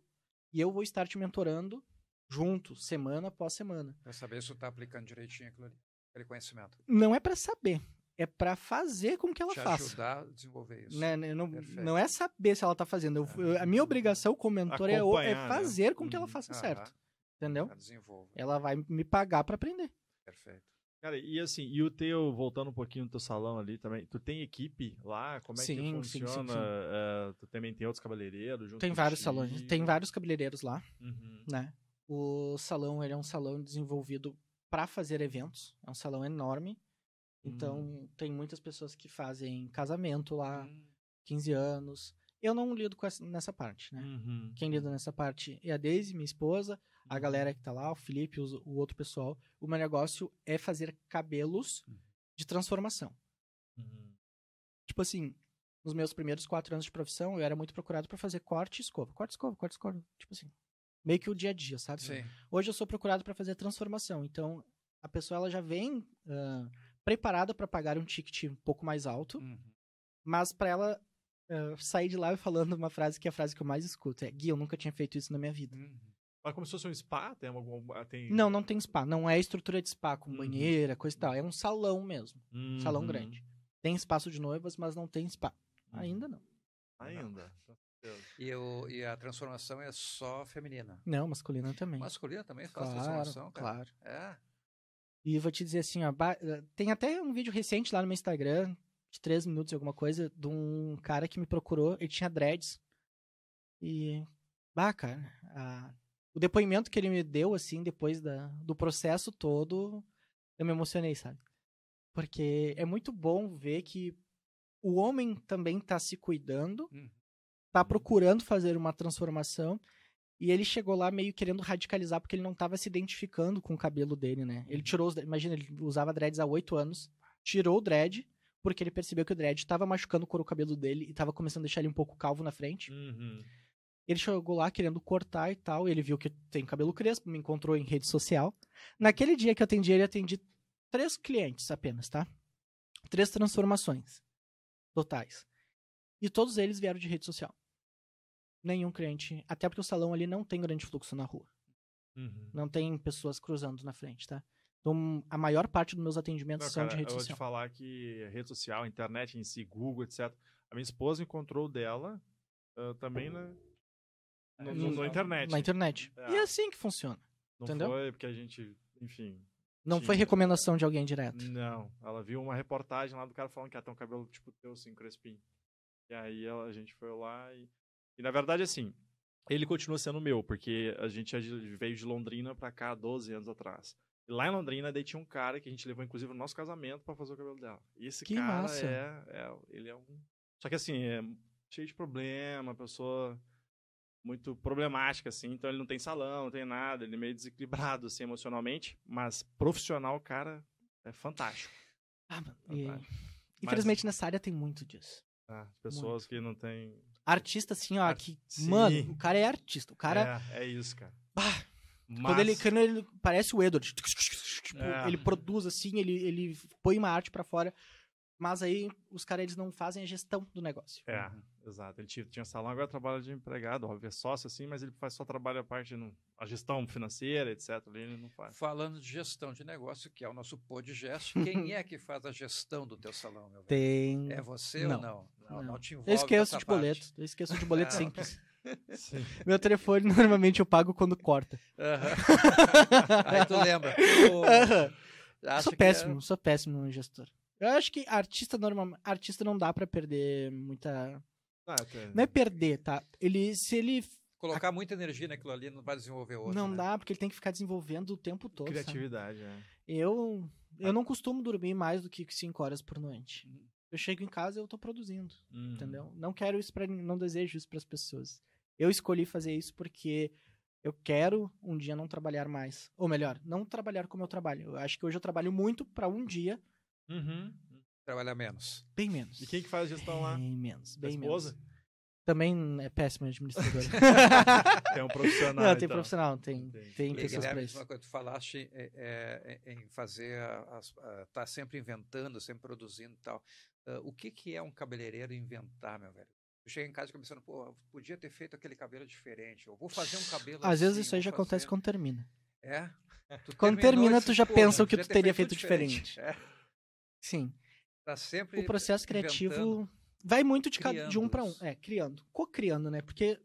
e eu vou estar te mentorando junto, semana após semana. Para saber se tu tá aplicando direitinho aquilo ali. Aquele conhecimento. Não é pra saber, é pra fazer com que ela Te faça. ajudar a desenvolver isso. Né, né, Não, não é saber se ela tá fazendo. Eu- a minha obrigação como mentor é, é né? fazer com que ela Uhum. faça certo. Entendeu? Desenvolve. Ela vai me pagar pra aprender. Perfeito. Cara, e assim, e o teu, voltando um pouquinho no teu salão ali também, tu tem equipe lá? Como é Sim, que sim, funciona? sim, sim. Eh, tu também tem outros cabeleireiros? junto Tem vários salões, tem vários cabeleireiros lá, Uhum. né? O salão, ele é um salão desenvolvido para fazer eventos, é um salão enorme. Então, Hum. tem muitas pessoas que fazem casamento lá, Hum, 15 anos. Eu não lido com essa, nessa parte, né? Uhum. Quem lida nessa parte é a Daisy, minha esposa, a Uhum. galera que tá lá, o Felipe, os- o outro pessoal. O meu negócio é fazer cabelos Uhum. de transformação. Uhum. Tipo assim, nos meus primeiros quatro anos de profissão, eu era muito procurado pra fazer corte e escova. Corte, escova, corte, escova. Tipo assim, meio que o dia a dia, sabe? Sim. Hoje eu sou procurado pra fazer transformação. Então, a pessoa ela já vem ah, preparada pra pagar um ticket um pouco mais alto, Uhum. mas pra ela ah, sair de lá falando uma frase que é a frase que eu mais escuto. É, Gui, eu nunca tinha feito isso na minha vida. Uhum. Mas como se fosse um spa? Tem algum. Tem... Não, não tem spa. Não é estrutura de spa com Uhum. banheira, coisa e tal. É um salão mesmo. Uhum. Salão grande. Tem espaço de noivas, mas não tem spa. Uhum. Ainda não. Ainda. E, o, e a transformação é só feminina. Não, masculina também. Masculina também faz claro, transformação, cara. claro. É. E vou te dizer assim, ó, eh, tem até um vídeo recente lá no meu Instagram, de três minutos e alguma coisa, de um cara que me procurou, ele tinha dreads. E, bah, cara, a- o depoimento que ele me deu, assim, depois da, do processo todo, eu me emocionei, sabe? Porque é muito bom ver que o homem também tá se cuidando, Uhum. tá procurando fazer uma transformação, e ele chegou lá meio querendo radicalizar porque ele não tava se identificando com o cabelo dele, né? Ele tirou os. Imagina, ele usava dreads há oito anos, tirou o dread, porque ele percebeu que o dread tava machucando o couro cabelo dele e tava começando a deixar ele um pouco calvo na frente. Uhum. Ele chegou lá querendo cortar e tal, e ele viu que tenho cabelo crespo, me encontrou em rede social. Naquele dia que eu atendi ele, atendi três clientes apenas, tá? Três transformações totais. E todos eles vieram de rede social. Nenhum cliente, até porque o salão ali não tem grande fluxo na rua. Uhum. Não tem pessoas cruzando na frente, tá? Então, a maior parte dos meus atendimentos Não, são cara, de rede eu vou social. te falar que rede social, internet em si, Google, etc. A minha esposa encontrou o dela ah, também na, no, no- na internet. Na internet. É. E é assim que funciona. Não entendeu? foi porque a gente, enfim. Não Tinha. foi recomendação de alguém direto. Não, ela viu uma reportagem lá do cara falando que ela tem um cabelo tipo teu, assim, crespinho. E aí ela- a gente foi lá e. E na verdade, assim, ele continua sendo meu, porque a gente é veio de Londrina pra cá 12 anos atrás. E lá em Londrina, daí tinha um cara que a gente levou, inclusive, no nosso casamento pra fazer o cabelo dela. E esse Que cara massa. é, é. Ele é um. Só que assim, é cheio de problema, pessoa muito problemática, assim, então ele não tem salão, não tem nada, ele é meio desequilibrado, assim, emocionalmente, mas profissional, cara, é fantástico. Ah, mano, e- Fantástico. Infelizmente, nessa área tem muito disso. Ah, pessoas que não têm. Artista, assim, ó, Ar- que. Sim. Mano, o cara é artista. O cara. É, é isso, cara. Bah, Mas... quando, ele, quando ele. Parece o Edward. Tipo, É. ele produz assim, ele, ele põe uma arte pra fora. Mas aí os caras eles não fazem a gestão do negócio. É, Uhum. exato. Ele tinha, tinha salão, agora trabalha de empregado, óbvio, é sócio assim, mas ele faz só trabalho a parte, no, a gestão financeira, etc. ali Ele não faz. Falando de gestão de negócio, que é o nosso podcast, quem (laughs) é que faz a gestão do teu salão, meu velho? Tem. É você Não. ou não? Não, Não. não te envolve Eu esqueço nessa de parte. boleto. Eu esqueço de boleto (laughs) É. simples. Sim. (laughs) Meu telefone normalmente eu pago quando corta. Aham. Aí tu lembra. Tu Aham. acha sou péssimo, sou péssimo no gestor. Eu acho que artista normal, artista não dá pra perder muita. Ah, até- Não é perder, tá? Ele se ele é colocar muita energia naquilo ali não vai desenvolver outro. não né? dá porque ele tem que ficar desenvolvendo o tempo todo. sabe? Criatividade, é. Eu eu não costumo dormir mais do que 5 horas por noite. Uhum. Eu chego em casa e eu tô produzindo, Uhum. entendeu? Não quero isso para não desejo isso pras pessoas. Eu escolhi fazer isso porque eu quero um dia não trabalhar mais, ou melhor, não trabalhar como eu trabalho. Eu acho que hoje eu trabalho muito pra um dia Uhum. Trabalhar menos. bem menos. E quem que faz a gestão lá? Bem menos, bem esposa? menos. Também é péssimo administrador. (laughs) É um profissional. não, tem então. profissional, tem, tem pessoas pra Guilherme, isso. uma coisa, tu falaste é, é, é, em fazer, a- as- a- tá sempre inventando, sempre produzindo e tal. Ah, o que que é um cabeleireiro inventar, meu velho? Tu chega em casa pensando, pô, eu podia ter feito aquele cabelo diferente, eu vou fazer um cabelo Às vezes assim, isso aí já acontece fazer- quando termina. É? Tu Quando termina, tu já "Pô, pensa o que tu ter teria feito feito É, Sim. tá sempre O processo criativo vai muito de, cada, de um pra um. É, criando. Co-criando, né? Porque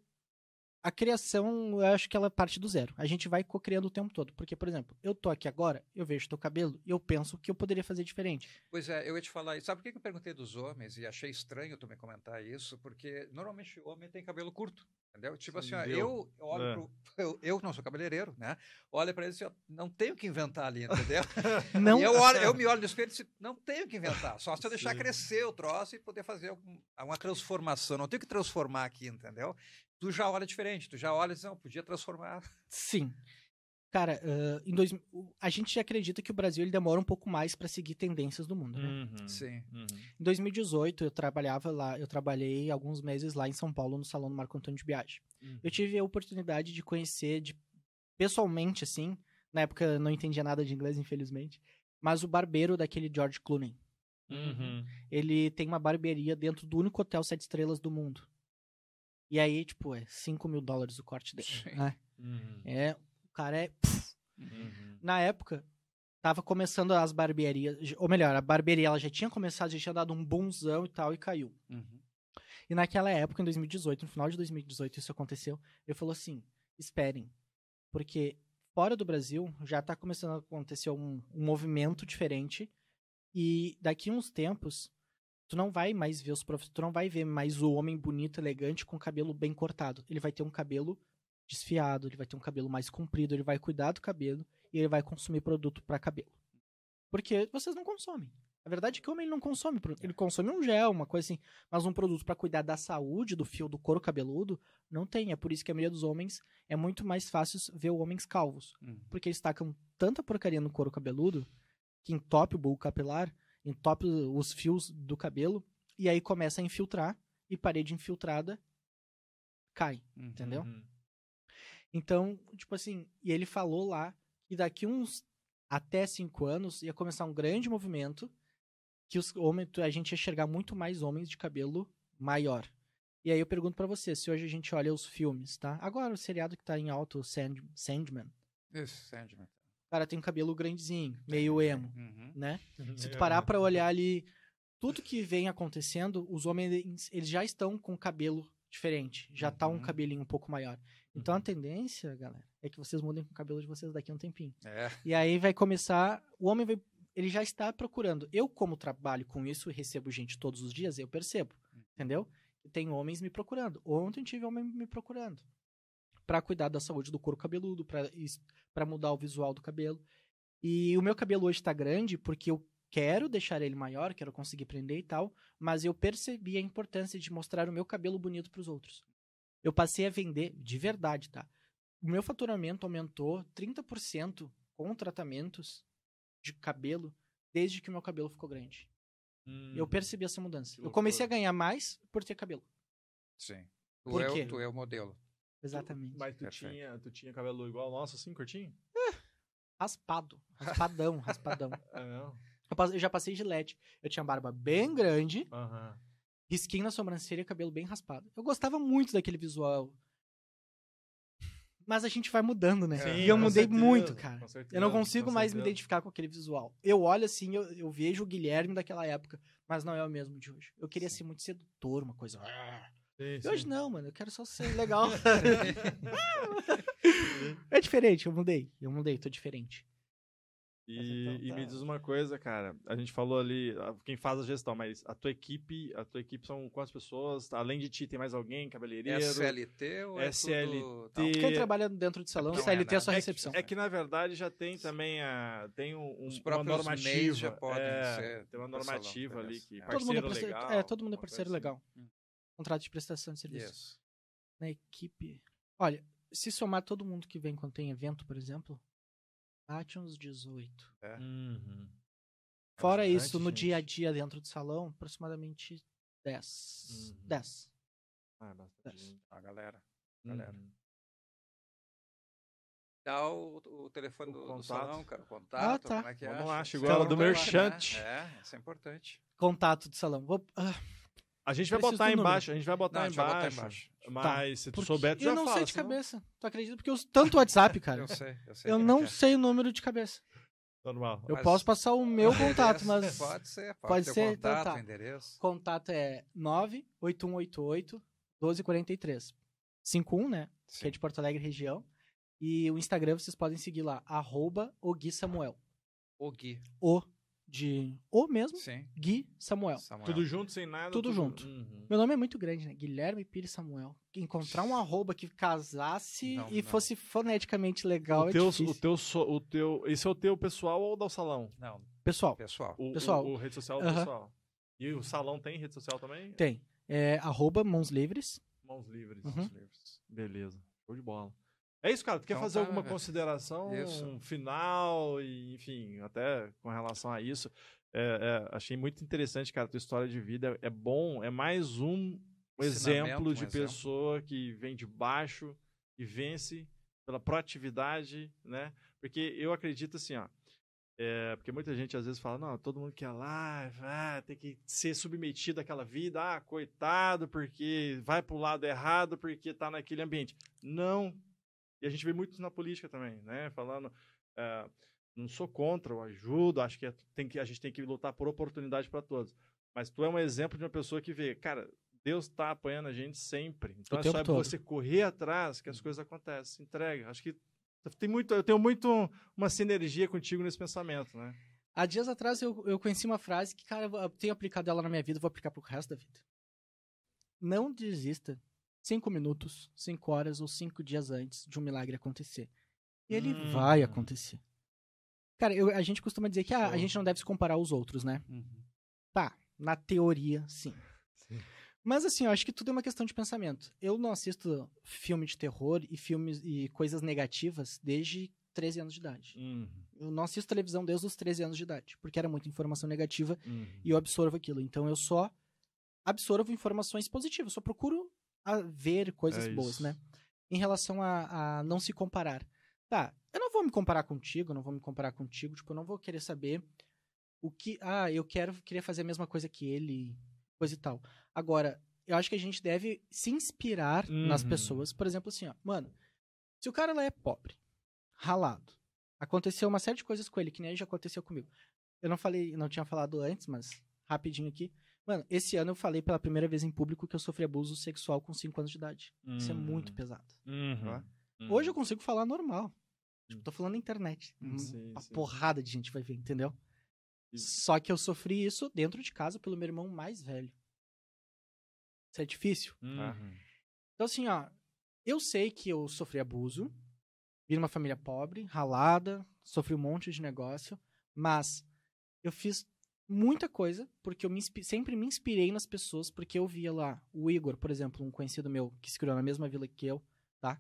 a criação, eu acho que ela parte do zero. A gente vai co-criando o tempo todo. Porque, por exemplo, eu tô aqui agora, eu vejo teu cabelo e eu penso que eu poderia fazer diferente. Pois é, eu ia te falar isso. Sabe por que eu perguntei dos homens e achei estranho tu me comentar isso? Porque normalmente o homem tem cabelo curto, entendeu? Tipo Sim, assim, ó, eu olho É. pro. Eu, eu não sou cabeleireiro, né? Olha pra ele e assim, ó, não tenho o que inventar ali, entendeu? (laughs) Não, E eu, olho, eu (laughs) me olho no espelho e disse, não tenho o que inventar, só se eu deixar Sim. crescer o troço e poder fazer algum- uma transformação. Não tenho que transformar aqui, entendeu? Tu já olha diferente, tu já olha e diz, não, podia transformar. (laughs) sim. Cara, ah, em dois, a gente acredita que o Brasil ele demora um pouco mais para seguir tendências do mundo, né? Uhum. Sim. Uhum. Em 2018, eu trabalhava lá, eu trabalhei alguns meses lá em São Paulo, no salão do Marco Antônio de Biagi. Uhum. Eu tive a oportunidade de conhecer de, pessoalmente, assim, na época eu não entendia nada de inglês, infelizmente, mas o barbeiro daquele George Clooney. Uhum. Ele tem uma barbearia dentro do único hotel sete estrelas do mundo. E aí, tipo, é 5 mil dólares o corte dele. Né? Uhum. É, o cara é... Uhum. Na época, tava começando as barbearias, ou melhor, a barbearia ela já tinha começado, já tinha dado um bonzão e tal, e caiu. Uhum. E naquela época, em 2018, no final de 2018, isso aconteceu. Ele falou assim: esperem, porque fora do Brasil já tá começando a acontecer um, um movimento diferente. E daqui uns tempos, tu não vai mais ver os professores, tu não vai ver mais o homem bonito, elegante, com cabelo bem cortado. Ele vai ter um cabelo desfiado, ele vai ter um cabelo mais comprido, ele vai cuidar do cabelo e ele vai consumir produto para cabelo. Porque vocês não consomem. A verdade é que o homem não consome produto. Ele consome um gel, uma coisa assim. Mas um produto para cuidar da saúde, do fio do couro cabeludo, não tem. É por isso que a maioria dos homens é muito mais fácil ver homens calvos. Uhum. Porque eles tacam tanta porcaria no couro cabeludo que entope o bulbo capilar, entope os fios do cabelo e aí começa a infiltrar e parede infiltrada cai. Uhum. Entendeu? Uhum. Então, tipo assim, e ele falou lá que daqui uns até cinco anos ia começar um grande movimento que os homens, a gente ia enxergar muito mais homens de cabelo maior. E aí eu pergunto pra você, se hoje a gente olha os filmes, tá? Agora o seriado que tá em alto, Sand, Sandman, Isso, Sandman. O cara tem um cabelo grandezinho, meio emo, Uhum. né? (laughs) Se tu parar pra olhar ali tudo que vem acontecendo, os homens eles já estão com cabelo diferente, já tá um Uhum. cabelinho um pouco maior. Então Uhum. a tendência, galera, é que vocês mudem com o cabelo de vocês daqui a um tempinho. É. E aí vai começar, o homem vai, ele já está procurando. Eu como trabalho com isso e recebo gente todos os dias, eu percebo, entendeu? Tem homens me procurando. Ontem tive homem me procurando Pra cuidar da saúde do couro cabeludo, pra pra mudar o visual do cabelo. E o meu cabelo hoje tá grande porque eu quero deixar ele maior, quero conseguir prender e tal, mas eu percebi a importância de mostrar o meu cabelo bonito pros outros. Eu passei a vender de verdade, tá? O meu faturamento aumentou 30% com tratamentos de cabelo desde que o meu cabelo ficou grande. Hum. Eu percebi essa mudança. Eu comecei a ganhar mais por ter cabelo. Sim. Tu Por é, quê? o, tu é o modelo. Exatamente. Mas tu Perfeito. tinha, tu tinha cabelo igual ao nosso, assim, curtinho? Raspado. Raspadão, raspadão. (laughs) É mesmo? Eu já passei gilete. Eu tinha barba bem grande, Aham. risquinho na sobrancelha e cabelo bem raspado. Eu gostava muito daquele visual. Mas a gente vai mudando, né? Sim, e eu mudei certeza, muito, cara. certeza, Eu não consigo mais me certeza. identificar com aquele visual. Eu olho assim, eu, eu vejo o Guilherme daquela época, mas não é o mesmo de hoje. Eu queria Sim. ser muito sedutor, uma coisa. Sim, E hoje sim. não, mano. Eu quero só ser legal. (laughs) (laughs) é diferente, eu mudei. Eu mudei, tô diferente. E, então e tá. me diz uma coisa, cara. A gente falou ali, a- quem faz a gestão, mas a tua equipe, a tua equipe são quantas pessoas? Além de ti, tem mais alguém? Cabeleireiro? SLT ou é SLT. tudo... E- Quem trabalha dentro de salão, Não é CLT é só nada. recepção. É que na verdade já tem também a tem um, um- Os uma próprios normativa, já podem é, ser tem uma pro salão, normativa ali que É. todo mundo é parceiro parceiro, legal, é, todo mundo é parceiro assim. legal. Hum. Contrato de prestação de serviço. Isso. Na equipe. Olha, se somar todo mundo que vem quando tem evento, por exemplo, bate uns 18. Uhum. Fora bastante isso, no gente. dia a dia dentro do salão, aproximadamente 10. Uhum. 10. Ah, bastante Dez. gente. A galera. galera. Uhum. Dá o, o telefone O do, do salão, cara. O contato, Ah, tá. como é que é? Vamos lá, Acha? chegou a hora do lá, merchante. né? É, isso é importante. Contato do salão. Vou, ah, A gente vai Preciso botar embaixo, a gente vai botar Não, gente vai botar embaixo. embaixo. Mas se tu porque souber, tu eu já não fala. sei de senão- cabeça. Tu acredita? Porque eu uso tanto WhatsApp, (laughs) cara. Eu sei, eu sei. Eu é não é. sei o número de cabeça. Normal. Eu Mas- posso passar o meu (laughs) contato, mas Pode ser, pode, pode ser, o então contato, tá. endereço. contato é 98188 1243. 51, né? Sim. Que é de Porto Alegre região. E o Instagram vocês podem seguir lá, arroba o Gui Samuel. O Gui. O de O mesmo, Sim. Gui Samuel. Samuel. Tudo junto, sem nada? Tudo junto. Uhum. Meu nome é muito grande, né? Guilherme Pires Samuel. Encontrar um arroba que casasse Não, e não. fosse foneticamente legal O é teu, difícil. o teu, so- o teu, esse é o teu pessoal ou da salão? Não, Pessoal, pessoal. O, Pessoal. O, o rede social do Aham. pessoal. E o salão tem rede social também? tem. É, arroba Mãos Livres. Mãos livres. Uhum. Mãos livres. Beleza. Show de bola. É isso, cara. Tu quer Então fazer tá, alguma velho. consideração Isso. final e, enfim, até com relação a isso? É, é, achei muito interessante, cara, tua história de vida. É bom, é mais um exemplo um de exemplo. pessoa que vem de baixo e vence pela proatividade, né? Porque eu acredito assim, ó. É, porque muita gente às vezes fala, não, todo mundo quer lá, vai, tem que ser submetido àquela vida, ah, coitado, porque vai pro lado errado, porque tá naquele ambiente. Não. E a gente vê muito isso na política também, né? Falando, é, não sou contra, eu ajudo, acho que, é- tem que a gente tem que lutar por oportunidade para todos. Mas tu é um exemplo de uma pessoa que vê, cara, Deus tá apoiando a gente sempre. Então O é só todo. você correr atrás que as coisas acontecem. Entrega. Acho que tem muito, eu tenho muito uma sinergia contigo nesse pensamento, né? Há dias atrás eu, eu conheci uma frase que, cara, eu tenho aplicado ela na minha vida vou aplicar pro resto da vida. Não desista cinco minutos, cinco horas ou cinco dias antes de um milagre acontecer. E ele Hum. vai acontecer. Cara, eu- a gente costuma dizer que ah, a gente não deve se comparar aos outros, né? Uhum. Tá, na teoria, sim. Sim. Mas assim, eu acho que tudo é uma questão de pensamento. Eu não assisto filme de terror e filmes e coisas negativas desde 13 anos de idade. Uhum, Eu não assisto televisão desde os 13 anos de idade, porque era muita informação negativa uhum. e eu absorvo aquilo. Então eu só absorvo informações positivas, só procuro a ver coisas É boas, né? Em relação a, a não se comparar. Tá, eu não vou me comparar contigo, eu não vou me comparar contigo, tipo, eu não vou querer saber o que. Ah, eu quero querer fazer a mesma coisa que ele, coisa e tal. Agora, eu acho que a gente deve se inspirar nas Uhum. pessoas. Por exemplo, assim, ó, mano, se o cara lá é pobre, ralado, aconteceu uma série de coisas com ele, que nem já aconteceu comigo. Eu não falei, não tinha falado antes, mas rapidinho aqui. Mano, esse ano eu falei pela primeira vez em público que eu sofri abuso sexual com 5 anos de idade. Isso é muito Uhum. pesado. Uhum. Tá? Uhum. Hoje eu consigo falar normal. Tipo, Hum. tô falando na internet. Hum, sim, uma sim. porrada de gente vai ver, entendeu? E- Só que eu sofri isso dentro de casa pelo meu irmão mais velho. Isso é difícil. Uhum. Então, assim, ó, eu sei que eu sofri abuso, vim numa família pobre, ralada, sofri um monte de negócio, mas eu fiz muita coisa porque eu me sempre me inspirei nas pessoas, porque eu via lá o Igor, por exemplo, um conhecido meu que se criou na mesma vila que eu, tá?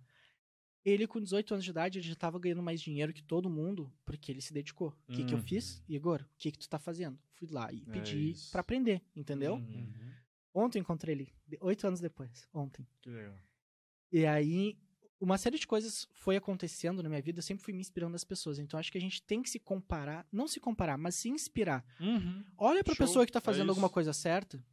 Ele, com 18 anos de idade, ele já tava ganhando mais dinheiro que todo mundo porque ele se dedicou. O que, que eu Uhum. fiz? Igor, o que, que tu tá fazendo? Fui lá e É pedi isso. pra aprender, entendeu? Uhum. Uhum. Ontem encontrei ele, oito anos depois, ontem. Que legal. E aí, uma série de coisas foi acontecendo na minha vida, eu sempre fui me inspirando nas pessoas. Então, acho que a gente tem que se comparar, não se comparar, mas se inspirar. Olha pra Show, pessoa que tá é fazendo alguma isso. coisa certa,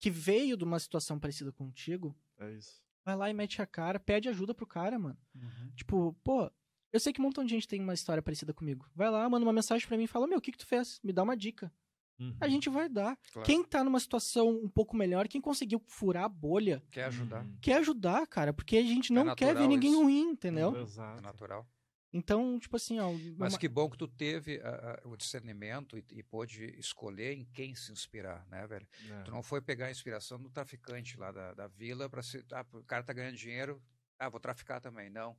que veio de uma situação parecida contigo, É isso. vai lá e mete a cara, pede ajuda pro cara, mano. Uhum. Tipo, pô, eu sei que um montão de gente tem uma história parecida comigo. Vai lá, manda uma mensagem pra mim e fala: Meu, o que que tu fez? Me dá uma dica. Uhum. A gente vai dar. Claro. Quem tá numa situação um pouco melhor, quem conseguiu furar a bolha, Quer ajudar? Uhum. quer ajudar, cara, porque a gente não quer ver ninguém isso. ruim, entendeu? É Exato. natural. Então, tipo assim, ó. Mas uma- que bom que tu teve ah, o discernimento e, e pôde escolher em quem se inspirar, né, velho? É. Tu não foi pegar a inspiração do traficante lá da, da vila para se. Ah, o cara tá ganhando dinheiro, ah, vou traficar também. Não.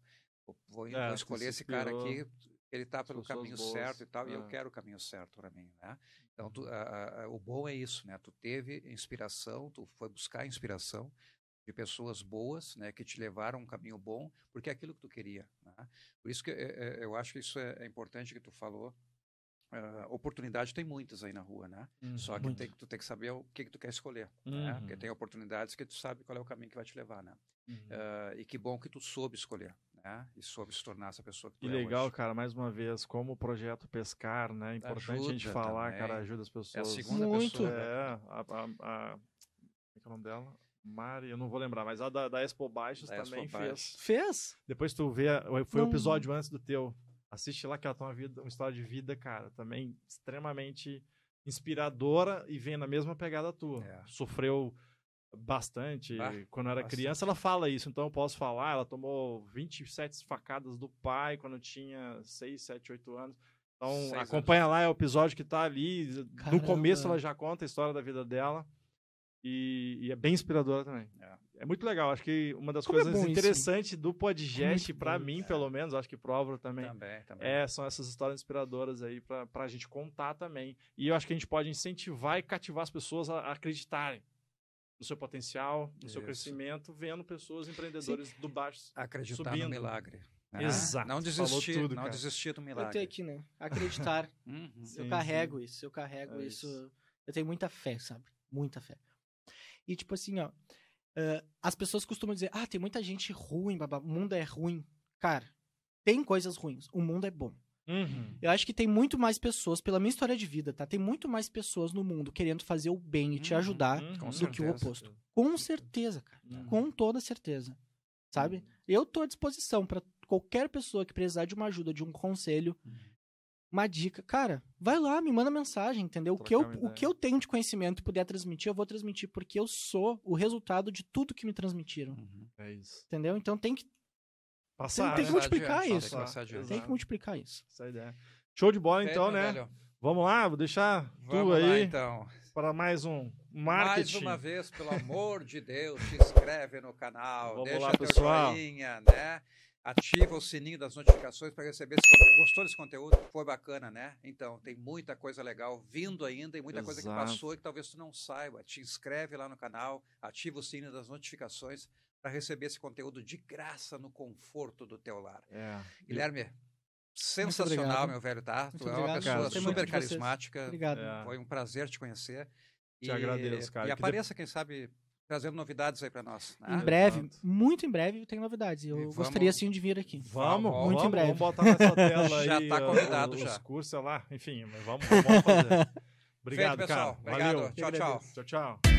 Vou, É, vou escolher se esse cara aqui, ele tá pelo caminho boas, certo e tal, e eu é. quero o caminho certo para mim, né? Então, tu- ah, ah, o bom é isso, né? Tu teve inspiração, tu foi buscar inspiração de pessoas boas, né, que te levaram a um caminho bom, porque é aquilo que tu queria. Né? Por isso que eh, eh, eu acho que isso é, é importante que tu falou. Ah, oportunidade tem muitas aí na rua, né? Uhum. Só que Muito. tem, tu tem que saber o que, que tu quer escolher, né? Uhum. Porque tem oportunidades que tu sabe qual é o caminho que vai te levar, né? Uhum. Ah, e que bom que tu soube escolher, né? E soube se tornar essa pessoa que tu Que é legal, hoje. cara, mais uma vez, como o projeto Pescar, né? É importante a gente Ajuda falar, também. cara, ajuda as pessoas. É a segunda Muito. pessoa. É, né? a, a, a- como é é o nome dela? Mari, eu não vou lembrar, mas a da, da Expo Baixos Da Expo também Baixos. fez. Fez? Depois tu vê, a- foi o Não. episódio antes do teu. Assiste lá que ela tem uma, vida, uma história de vida, cara, também extremamente inspiradora e vem na mesma pegada tua. É. Sofreu bastante. Bah, quando eu era bastante. criança, ela fala isso, então eu posso falar. Ela tomou 27 facadas do pai quando tinha 6, 7, 8 anos. Então, Seis acompanha lá, é o episódio que tá ali. No Caramba. começo, ela já conta a história da vida dela. E, e é bem inspiradora também. É. É muito legal. Acho que uma das Como é coisas isso. interessantes do podcast, pra bom. mim, É. pelo menos, acho que pro Álvaro também, Também, também. é, são essas histórias inspiradoras aí pra, pra gente contar também. E eu acho que a gente pode incentivar e cativar as pessoas a, a acreditarem no seu potencial, no seu Isso. crescimento, vendo pessoas empreendedores do baixo. Acreditar subindo. no milagre. né? Exato, Não desistir, tudo, não cara. desistir do Eu milagre. tenho aqui, né? Acreditar. (laughs) Uhum. Sim, eu carrego isso, eu carrego É isso. isso. Eu tenho muita fé, sabe? Muita fé. E tipo assim, ó. eh, as pessoas costumam dizer, ah, tem muita gente ruim, babá, o mundo é ruim. Cara, tem coisas ruins, o mundo é bom. Uhum. Eu acho que tem muito mais pessoas, pela minha história de vida, tá? Tem muito mais pessoas no mundo querendo fazer o bem e te Uhum, ajudar uhum. com do que o certeza. oposto. Com certeza, cara. Uhum. Com toda certeza. Sabe? Eu tô à disposição pra qualquer pessoa que precisar de uma ajuda, de um conselho, Uhum. uma dica. Cara, vai lá, me manda mensagem, entendeu? O que, eu, o que eu tenho de conhecimento e puder transmitir, eu vou transmitir, porque eu sou o resultado de tudo que me transmitiram. Uhum. É isso. Entendeu? Então tem que, Passar, tem que né? multiplicar adiante, isso. Tem que tem que Exato. multiplicar isso. Essa é a ideia. Show de bola, então, né? velho. Vamos lá, vou deixar tu Vamos lá, aí então. para mais um Mais marketing. uma vez, pelo amor de Deus, se inscreve no canal, Vamos deixa lá, pessoal. joinha, né? Ativa o sininho das notificações para receber esse conteúdo. Gostou desse conteúdo? Foi bacana, né? Então, tem muita coisa legal vindo ainda e muita coisa que Exato. passou e que talvez tu não saiba. Te inscreve lá no canal, ativa o sininho das notificações para receber esse conteúdo de graça no conforto do teu lar. É. Guilherme, sensacional, meu velho, tá? Muito tu é uma obrigado, pessoa muito super carismática. Obrigado. É. Foi um prazer te conhecer. Te agradeço, cara. E Que de- apareça, quem sabe, trazendo novidades aí para nós. né? Em breve, Exato. muito em breve, tem novidades. Eu E vamos- gostaria sim de vir aqui. Vamos, Muito vamos, em breve. vamos botar nessa tela (laughs) Já aí. tá ó, convidado, os já. cursos, sei lá, enfim, mas vamos, vamos fazer. (laughs) Obrigado, Feito, pessoal. cara. Obrigado. Valeu. Tchau, tchau. Tchau, tchau.